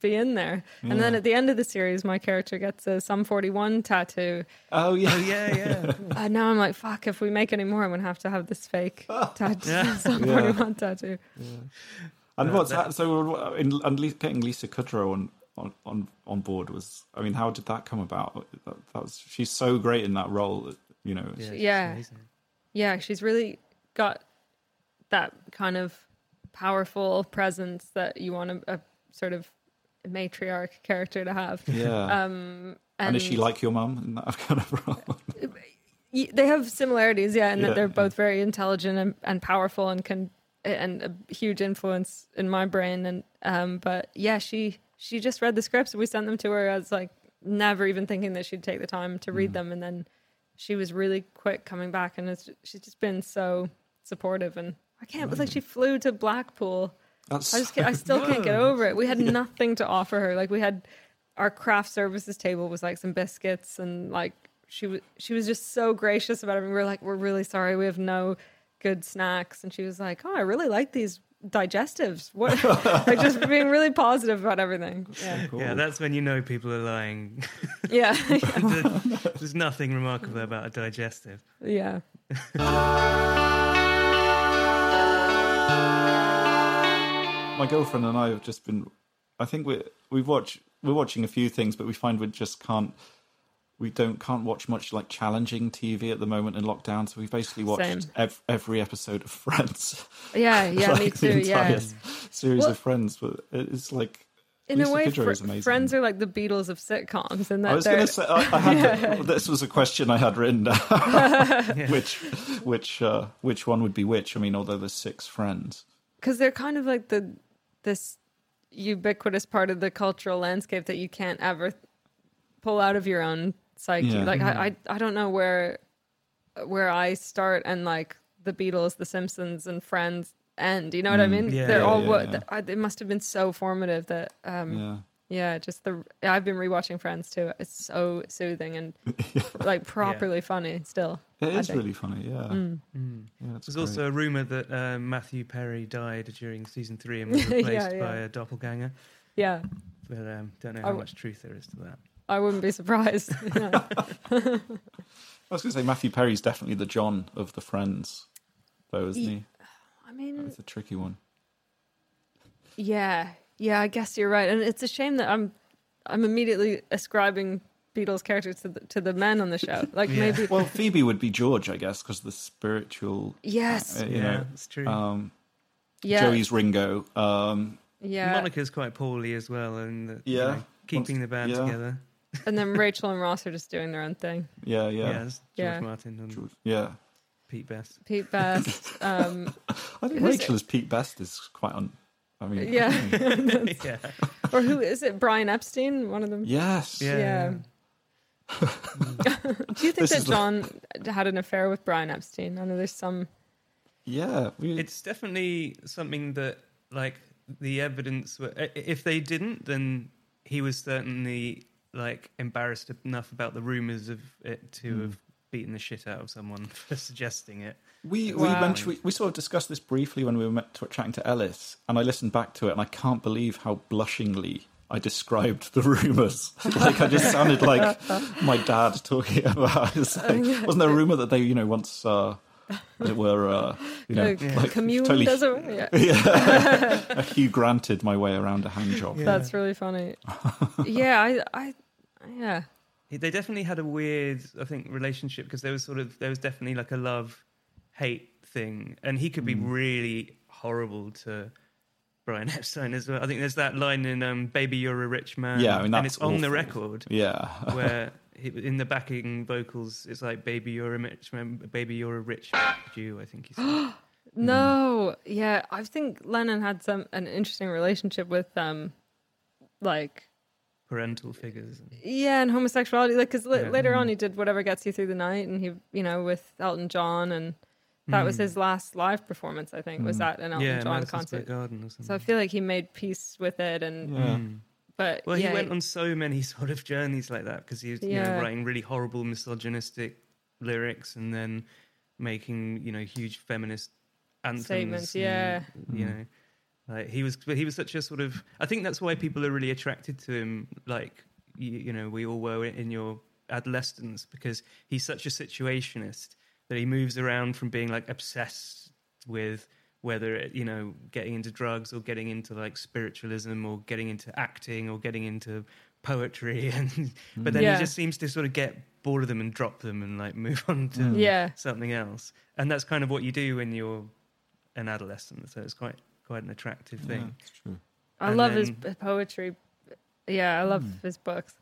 be in there. And then at the end of the series, my character gets a Sum Forty One tattoo. Oh yeah, Oh yeah, yeah. *laughs* And now I'm like, fuck. If we make any more, I'm gonna have to have this fake *laughs* tattoo, Yeah. Sum Yeah. Forty One tattoo. And Uh, what's that- that? So, in, and getting Lisa Kudrow on, on on on board was. I mean, how did that come about? That, that was. She's so great in that role. That, You know. Yeah, it's- Yeah. amazing. Yeah, she's really got that kind of powerful presence that you want a, a sort of matriarch character to have. Yeah. *laughs* Um, and, is she like your mum in that kind of role? They have similarities, yeah, in Yeah, that they're yeah. both very intelligent and, and powerful and can and a huge influence in my brain. And um, but yeah, she she just read the scripts. We sent them to her as like never even thinking that she'd take the time to Mm. read them, and then she was really quick coming back, and it's, she's just been so supportive. And I can't. It's like she flew to Blackpool. That's I just I still can't get over it. We had nothing to offer her. Like we had our craft services table was like some biscuits and like she was she was just so gracious about everything. We were like, we're really sorry, we have no good snacks, and she was like, oh, I really like these digestives. What? *laughs* like just being really positive about everything. Yeah, Yeah, that's when you know people are lying. *laughs* yeah, *laughs* There's nothing remarkable about a digestive. yeah. my girlfriend and I have just been. I think we we've watched we're watching a few things, but we find we just can't. We don't can't watch much like challenging TV at the moment in lockdown. So we've basically watched ev- every episode of *laughs* Friends. Yeah, *laughs* yeah, me too. Yeah. series Well- of Friends, but it's like In Lisa a way, fr- Friends are like the Beatles of sitcoms, and that I was going to say I, I had *laughs* this was a question I had written down. which which uh, which one would be which? I mean, although there's six friends. because they're kind of like the this ubiquitous part of the cultural landscape that you can't ever pull out of your own psyche. Yeah. Like I, I, I don't know where where I start and like the Beatles, the Simpsons, and Friends end. You know what I mean? Yeah, they're yeah, all yeah, what yeah. I, it must have been so formative that um Yeah. yeah, just the I've been rewatching Friends too. It's so soothing and *laughs* like properly funny still. It I is think. really funny, yeah. Mm. yeah it's There's great. also a rumor that uh, Matthew Perry died during season three and *laughs* was replaced yeah. by a doppelganger. Yeah, But um, don't know how w- much truth there is to that. I wouldn't be surprised. *laughs* Yeah. I was going to say Matthew Perry's definitely the John of the Friends, though, isn't he? I mean, It's a tricky one. yeah, yeah. I guess you're right, and it's a shame that I'm, I'm immediately ascribing Beatles characters to the, to the men on the show. *laughs* Like Yeah. maybe, Well, Phoebe would be George, I guess, because the spiritual. yes, uh, you Yeah, know, it's true. Um, yeah, Joey's Ringo. Um, yeah. Monica's quite poorly as well, and the, you Yeah. know, keeping the band Yeah. together. And then Rachel and Ross are just doing their own thing. yeah, Yeah, yeah. it's George Yeah. Martin and George- yeah. Pete Best. Pete Best, um, *laughs* I think Who's- Rachel as Pete Best is quite on. I mean, yeah, *laughs* *laughs* yeah, or who is it? Brian Epstein, one of them. Yes. yeah, Yeah. Do you think This that is the- John had an affair with Brian Epstein? I know there's some. Yeah. we- It's definitely something that, like, the evidence. were- i- If they didn't, then he was certainly like embarrassed enough about the rumors of it to Hmm. have beaten the shit out of someone *laughs* for suggesting it. We we, Wow. mentioned, we we sort of discussed this briefly when we were met to, chatting to Elis, and I listened back to it, and I can't believe how blushingly I described the *laughs* rumours. like I just sounded like *laughs* my dad talking about. It. like, wasn't there a rumor that they, you know, once, uh, as were, uh, you know, like commune totally, does it. Yeah. yeah, Hugh granted my way around a hand job. That's really funny. yeah, I, I, yeah, They definitely had a weird, I think, relationship because there was sort of there was definitely like a love hate thing, and he could be Hmm. really horrible to Brian *laughs* Epstein as well. I think there's that line in um, "Baby, You're a Rich Man," Yeah, I mean, and that's it's on the record Yeah. *laughs* where *laughs* he, in the backing vocals it's like "Baby, You're a Rich Man," "Baby, You're a Rich *gasps* Jew." I think he said. *gasps* no, yeah. I think Lennon had some an interesting relationship with um, like parental figures. And, yeah, and homosexuality. Like, because Yeah. later on mm. he did whatever gets you through the night, and he, you know, with Elton John, and that was mm. his last live performance. I think was mm. that an Elton yeah, John Madison concert. Garden or something. So I feel like he made peace with it, and Yeah. but Well, yeah, he went on so many *laughs* sort of journeys like that because he was you know, writing really horrible misogynistic lyrics and then making you know huge feminist anthems. Statements, and, yeah. you know, like he was, but he was such a sort of. I think that's why people are really attracted to him. Like you, you know, we all were in your adolescence because he's such a situationist that he moves around from being like obsessed with whether it, you know getting into drugs or getting into like spiritualism or getting into acting or getting into poetry *laughs* and but then Yeah. he just seems to sort of get bored of them and drop them and like move *laughs* on to Yeah. something else and that's kind of what you do when you're an adolescent so it's quite quite an attractive Yeah, thing true. I and love his then- p- poetry. Yeah, I love hmm. his books.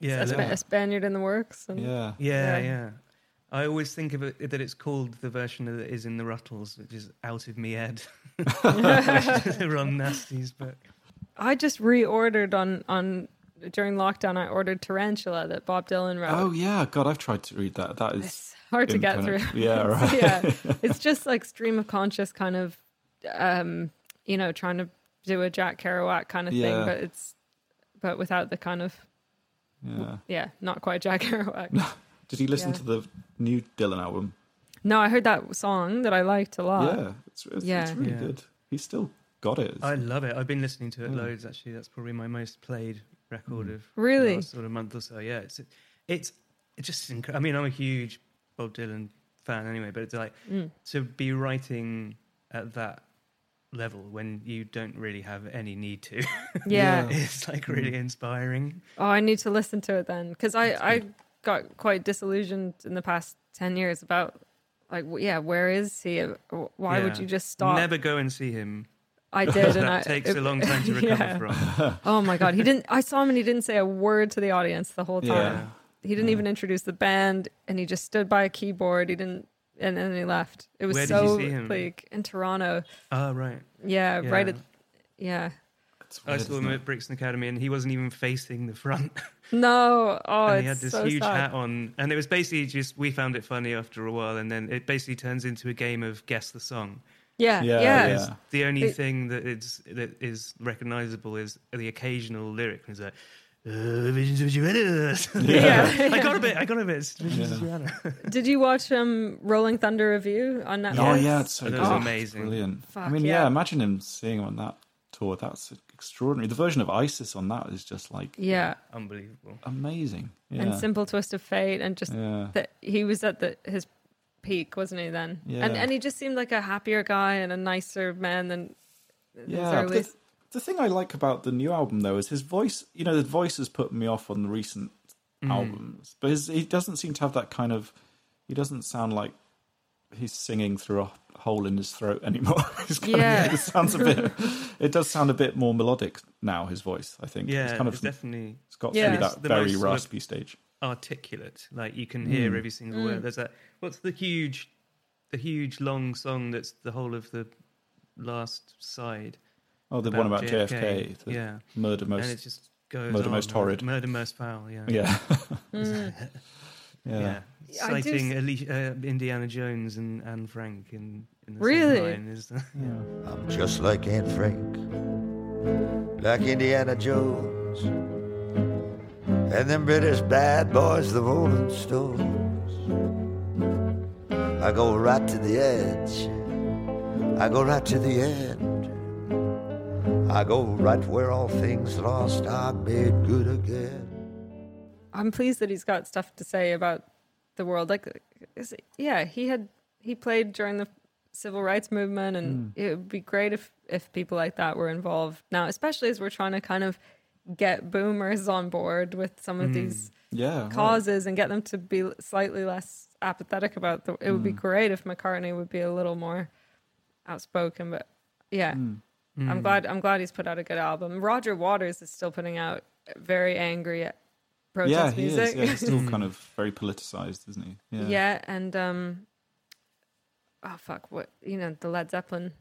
yeah a, Spa- that- a Spaniard in the works. And, Yeah. yeah Yeah. yeah I always think of it that it's called the version that is in the Ruttles, which is Out of Me head, *laughs* *laughs* Ron Nasty's book. I just reordered on on during lockdown. I ordered Tarantula that Bob Dylan wrote. Oh yeah, God, I've tried to read that. That is It's hard to get through. impenetrable. *laughs* Yeah, right. yeah, it's just like stream of conscious kind of, um, you know, trying to do a Jack Kerouac kind of Yeah. thing, but it's but without the kind of Yeah. yeah, not quite Jack *laughs* Kerouac. Did you listen Yeah. to the new Dylan album? no, I heard that song that I liked a lot. yeah, it's, it's, yeah. it's really Yeah. good. He's still got it. I love it. I've been listening to it Mm. loads. Actually, that's probably my most played record of the Really? last sort of month or so. Yeah, it's it's it's just. Inc- I mean, I'm a huge Bob Dylan fan anyway, but it's like Mm. to be writing at that level when you don't really have any need to. *laughs* *laughs* Yeah. it's like really inspiring. Oh, I need to listen to it then because I I got quite disillusioned in the past ten years about like yeah, where is he? Uh, Why would you just stop? Never go and see him. I *laughs* did, and that I, takes it- a long time to recover yeah. from. Oh my god, he didn't. I saw him and he didn't say a word to the audience the whole time. Yeah. He didn't even introduce the band, and he just stood by a keyboard. He didn't, and then he left. It was Where so like in Toronto. Oh right. Yeah, right at yeah. It's I weird, saw isn't him it? at Brixton Academy, and he wasn't even facing the front. *laughs* No, oh, and it's he had this so huge sad. hat on, and it was basically just we found it funny after a while, and then it basically turns into a game of guess the song. Yeah, Yeah, yeah, yeah. The only It- thing that is that is recognizable is the occasional lyric. It's like. Uh, Visions of Johanna. *laughs* Yeah. I got a bit. I got a bit. It's Visions of Johanna. *laughs* Did you watch um Rolling Thunder Revue on Netflix? Oh yeah, it's so That was amazing. brilliant. Fuck, I mean, yeah. yeah. imagine him seeing him on that tour. That's extraordinary. The version of ISIS on that is just like yeah. Unbelievable. amazing. Yeah. And Simple Twist of Fate, and just Yeah. that he was at the his peak, wasn't he? Then, Yeah. and and he just seemed like a happier guy and a nicer man than his Yeah, but early. The, the thing I like about the new album though is his voice. You know, the voice has put me off on the recent Mm. albums, but his, he doesn't seem to have that kind of. He doesn't sound like he's singing through a hole in his throat anymore. It's kind of- Yeah. it sounds a bit. *laughs* It does sound a bit more melodic now. His voice, I think, Yeah, it's kind of it's definitely it's got Yeah. through that very most sort of- raspy stage. articulate. Like you can hear Mm. every single Mm. word. There's that. What's the huge, the huge long song that's the whole of the last side. Oh, the one about JFK, the yeah, murder most and it just goes murder on, most horrid. murder most foul. Yeah, Yeah. *laughs* Mm. *laughs* yeah. yeah. I do Citing s- Ali- uh, Indiana Jones and Anne Frank in, in the Really? same line is yeah. I'm just like Anne Frank, like Indiana Jones, and them British bad boys, the Rolling Stones. I go right to the edge, I go right to the end, I go right where all things lost are made good again. I'm pleased that he's got stuff to say about the world. Like, is it- yeah, he had he played during the civil rights movement, and hmm. it would be great if if people like that were involved now, especially as we're trying to kind of get boomers on board with some of hmm. these Yeah. right. causes and get them to be slightly less apathetic about the. It would be Mm. great if McCartney would be a little more outspoken, but yeah. Hmm. Mm. I'm glad. I'm glad he's put out a good album. Roger Waters is still putting out very angry Yeah, protest he music. is. Yeah, he's still *laughs* kind of very politicized, isn't he? yeah. Yeah. and um, oh fuck, what you know, the Led Zeppelin.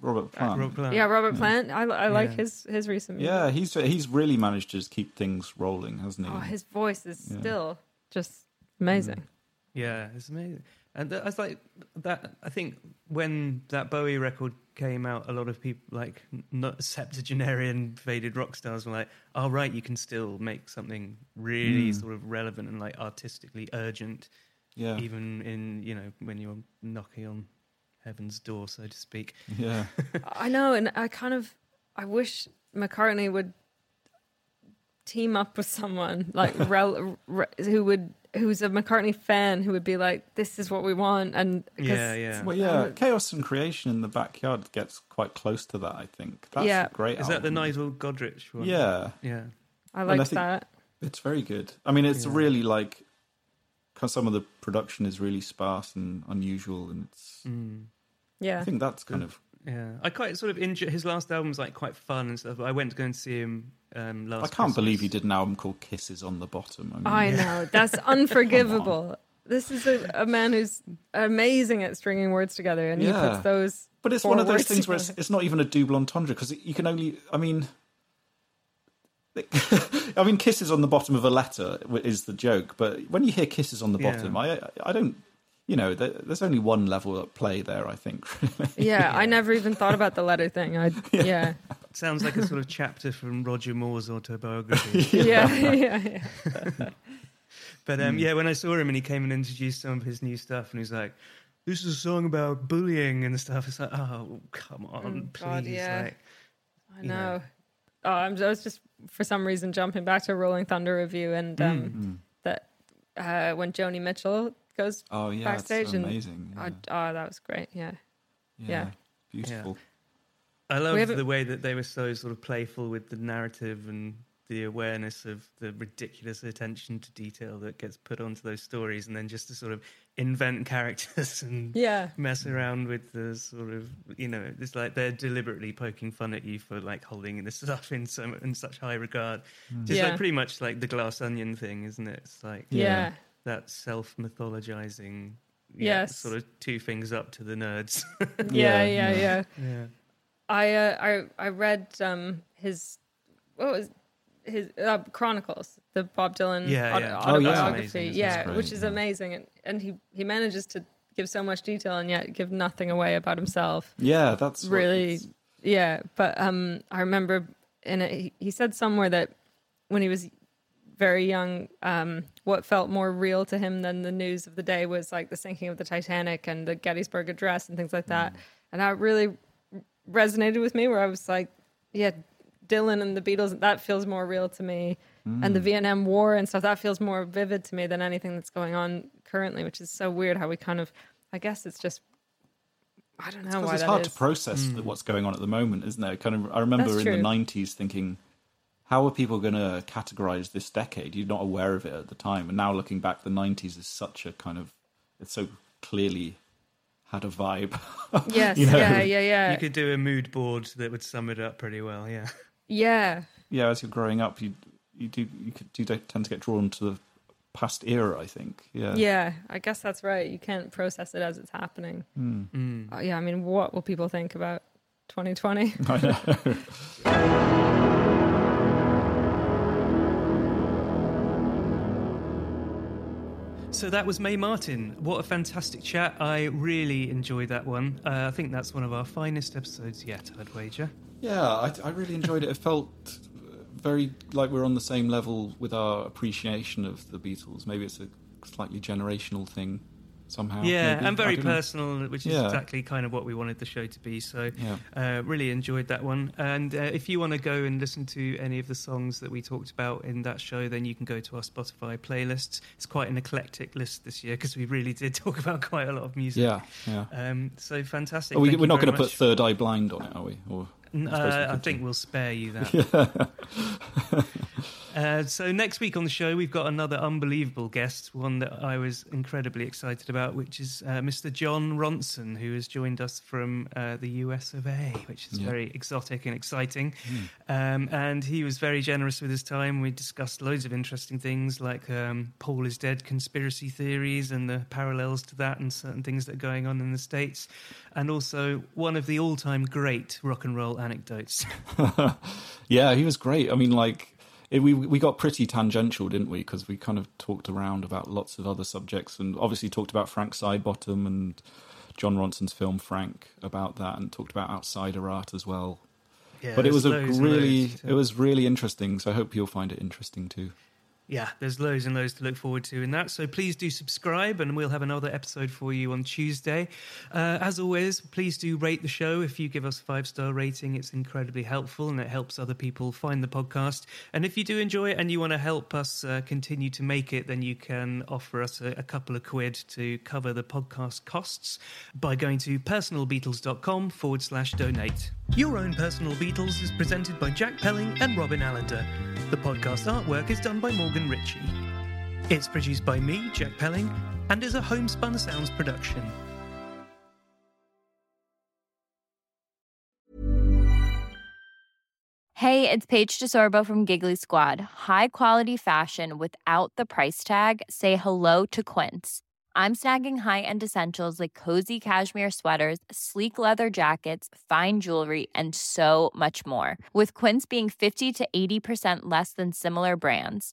Robert Plant. Robert Plant. yeah, Robert Plant. I, I like Yeah. his his recent. music. Yeah, he's he's really managed to just keep things rolling, hasn't he? Oh, his voice is Yeah. still just amazing. Yeah, it's amazing. And th- I was like that. I think when that Bowie record came out, a lot of people, like not septuagenarian faded rock stars, were like, "Oh, right, you can still make something really Mm. sort of relevant and like artistically urgent, yeah, even in you know when you're knocking on heaven's door, so to speak." yeah, *laughs* I know, and I kind of I wish McCartney would team up with someone like rel, re, who would who's a McCartney fan who would be like, "This is what we want," and Yeah, yeah. Well, yeah, Chaos and Creation in the Backyard gets quite close to that. I think that's Yeah. a great. Is that the album. Nigel Godrich one? Yeah, yeah. I And I liked think- that. it's very good. I mean, it's Yeah. really like because some of the production is really sparse and unusual, and it's. Mm. Yeah, I think that's kind of. Yeah, I quite sort of enjoy his last album was like quite fun and stuff. I went to go and see him um, last. I can't believe he did an album called "Kisses on the Bottom." I mean, I know that's *laughs* unforgivable. This is a, a man who's amazing at stringing words together, and he puts those. But it's one of those words things where it's, it's not even a double entendre because you can only. I mean, *laughs* I mean, kisses on the bottom of a letter is the joke, but when you hear kisses on the Yeah. bottom, I I don't. You know, there's only one level at play there. I think. *laughs* Yeah, I never even thought about the letter thing. I *laughs* yeah, Sounds like a sort of chapter from Roger Moore's autobiography. *laughs* yeah, yeah, yeah. But um, yeah, when I saw him and he came and introduced some of his new stuff, and he's like, "This is a song about bullying and stuff." It's like, oh, come on, Oh, please. God, yeah. Like, I know. know. Oh, I'm, I was just for some reason jumping back to Rolling Thunder Revue and um, Mm. that uh, when Joni Mitchell goes Oh yeah, backstage it's and amazing. oh, Yeah, oh, that was great. Yeah, yeah, yeah. beautiful. I love the way that they were so sort of playful with the narrative and the awareness of the ridiculous attention to detail that gets put onto those stories, and then just to sort of invent *laughs* characters and yeah, mess around with the sort of you know it's like they're deliberately poking fun at you for like holding this *laughs* stuff in so in such high regard. Hmm. Just Yeah. like pretty much like the glass onion thing, isn't it? It's like yeah, that self mythologizing. Yes. sort of two things up to the nerds. *laughs* yeah, Yeah, yeah, yeah. yeah. yeah. I uh, I I read um his what was his uh, Chronicles, the Bob Dylan Yeah, auto- yeah. Oh, yeah. autobiography. Amazing, yeah, That's which is yeah. amazing, and, and he he manages to give so much detail and yet give nothing away about himself. Yeah, that's really yeah but um i remember in a, he- he said somewhere that when he was very young um what felt more real to him than the news of the day was like the sinking of the titanic and the gettysburg address and things like that and that really resonated with me where i was like yeah dylan and the beatles that feels more real to me and the vietnam war and stuff that feels more vivid to me than anything that's going on currently which is so weird how we kind of I guess it's just I don't know Because why it's that hard is. to process Hmm. what's going on at the moment, isn't it? Kind of. I remember in the '90s thinking, how are people going to categorize this decade? You're not aware of it at the time, and now looking back, the '90s is such a kind of. It's so clearly had a vibe. *laughs* Yes, You know? yeah, yeah, yeah. You could do a mood board that would sum it up pretty well. Yeah. Yeah. yeah, as you're growing up, you you do you, could, don't tend to get drawn to the past era. I think. Yeah. Yeah, I guess that's right. You can't process it as it's happening. Hmm. Mm. Uh, yeah, I mean, what will people think about 2020? *laughs* I know. *laughs* So that was Mae Martin. What a fantastic chat. I really enjoyed that one. Uh, I think that's one of our finest episodes yet, I'd wager. Yeah, I, I really enjoyed it. It felt very like we're on the same level with our appreciation of the Beatles. Maybe it's a slightly generational thing somehow. Yeah, maybe. and very I don't know. personal, which is Yeah. exactly kind of what we wanted the show to be. So, Yeah. uh, really enjoyed that one. And uh, if you want to go and listen to any of the songs that we talked about in that show, then you can go to our Spotify playlists. It's quite an eclectic list this year because we really did *laughs* talk about quite a lot of music. Yeah, yeah. Um, so fantastic. Are We, we're not going to put. Third Eye Blind on it, are we? Or N- I suppose we uh, I think we'll spare you that. *laughs* uh, so next week on the show, we've got another unbelievable guest, one that I was incredibly excited about, which is uh, Mr. Jon Ronson, who has joined us from uh, the US of A, which is Yeah. very exotic and exciting. Um, and he was very generous with his time. We discussed loads of interesting things like um, Paul is dead conspiracy theories and the parallels to that, and certain things that are going on in the States, and also one of the all-time great rock and roll anecdotes. *laughs* yeah, he was great. I mean, like it, we we got pretty tangential, didn't we? Because we kind of talked around about lots of other subjects, and obviously talked about Frank Sidebottom and Jon Ronson's film Frank about that, and talked about outsider art as well. Yeah, but it was a really, loads to- it was really interesting. So I hope you'll find it interesting too. Yeah, there's loads and loads to look forward to in that. So please do subscribe, and we'll have another episode for you on Tuesday. Uh, as always, please do rate the show. If you give us a five star rating, it's incredibly helpful and it helps other people find the podcast. And if you do enjoy it and you want to help us uh, continue to make it, then you can offer us a, a couple of quid to cover the podcast costs by going to personalbeatles.com forward slash donate. Your Own Personal Beatles is presented by Jack Pelling and Robin Allender. The podcast artwork is done by Morgan Ritchie. It's produced by me, Jack Pelling, and is a homespun sounds production. Hey, it's Paige DeSorbo from Giggly Squad. High quality fashion without the price tag. Say hello to Quince. I'm snagging high-end essentials like cozy cashmere sweaters, sleek leather jackets, fine jewelry, and so much more. With Quince being 50 to 80% less than similar brands.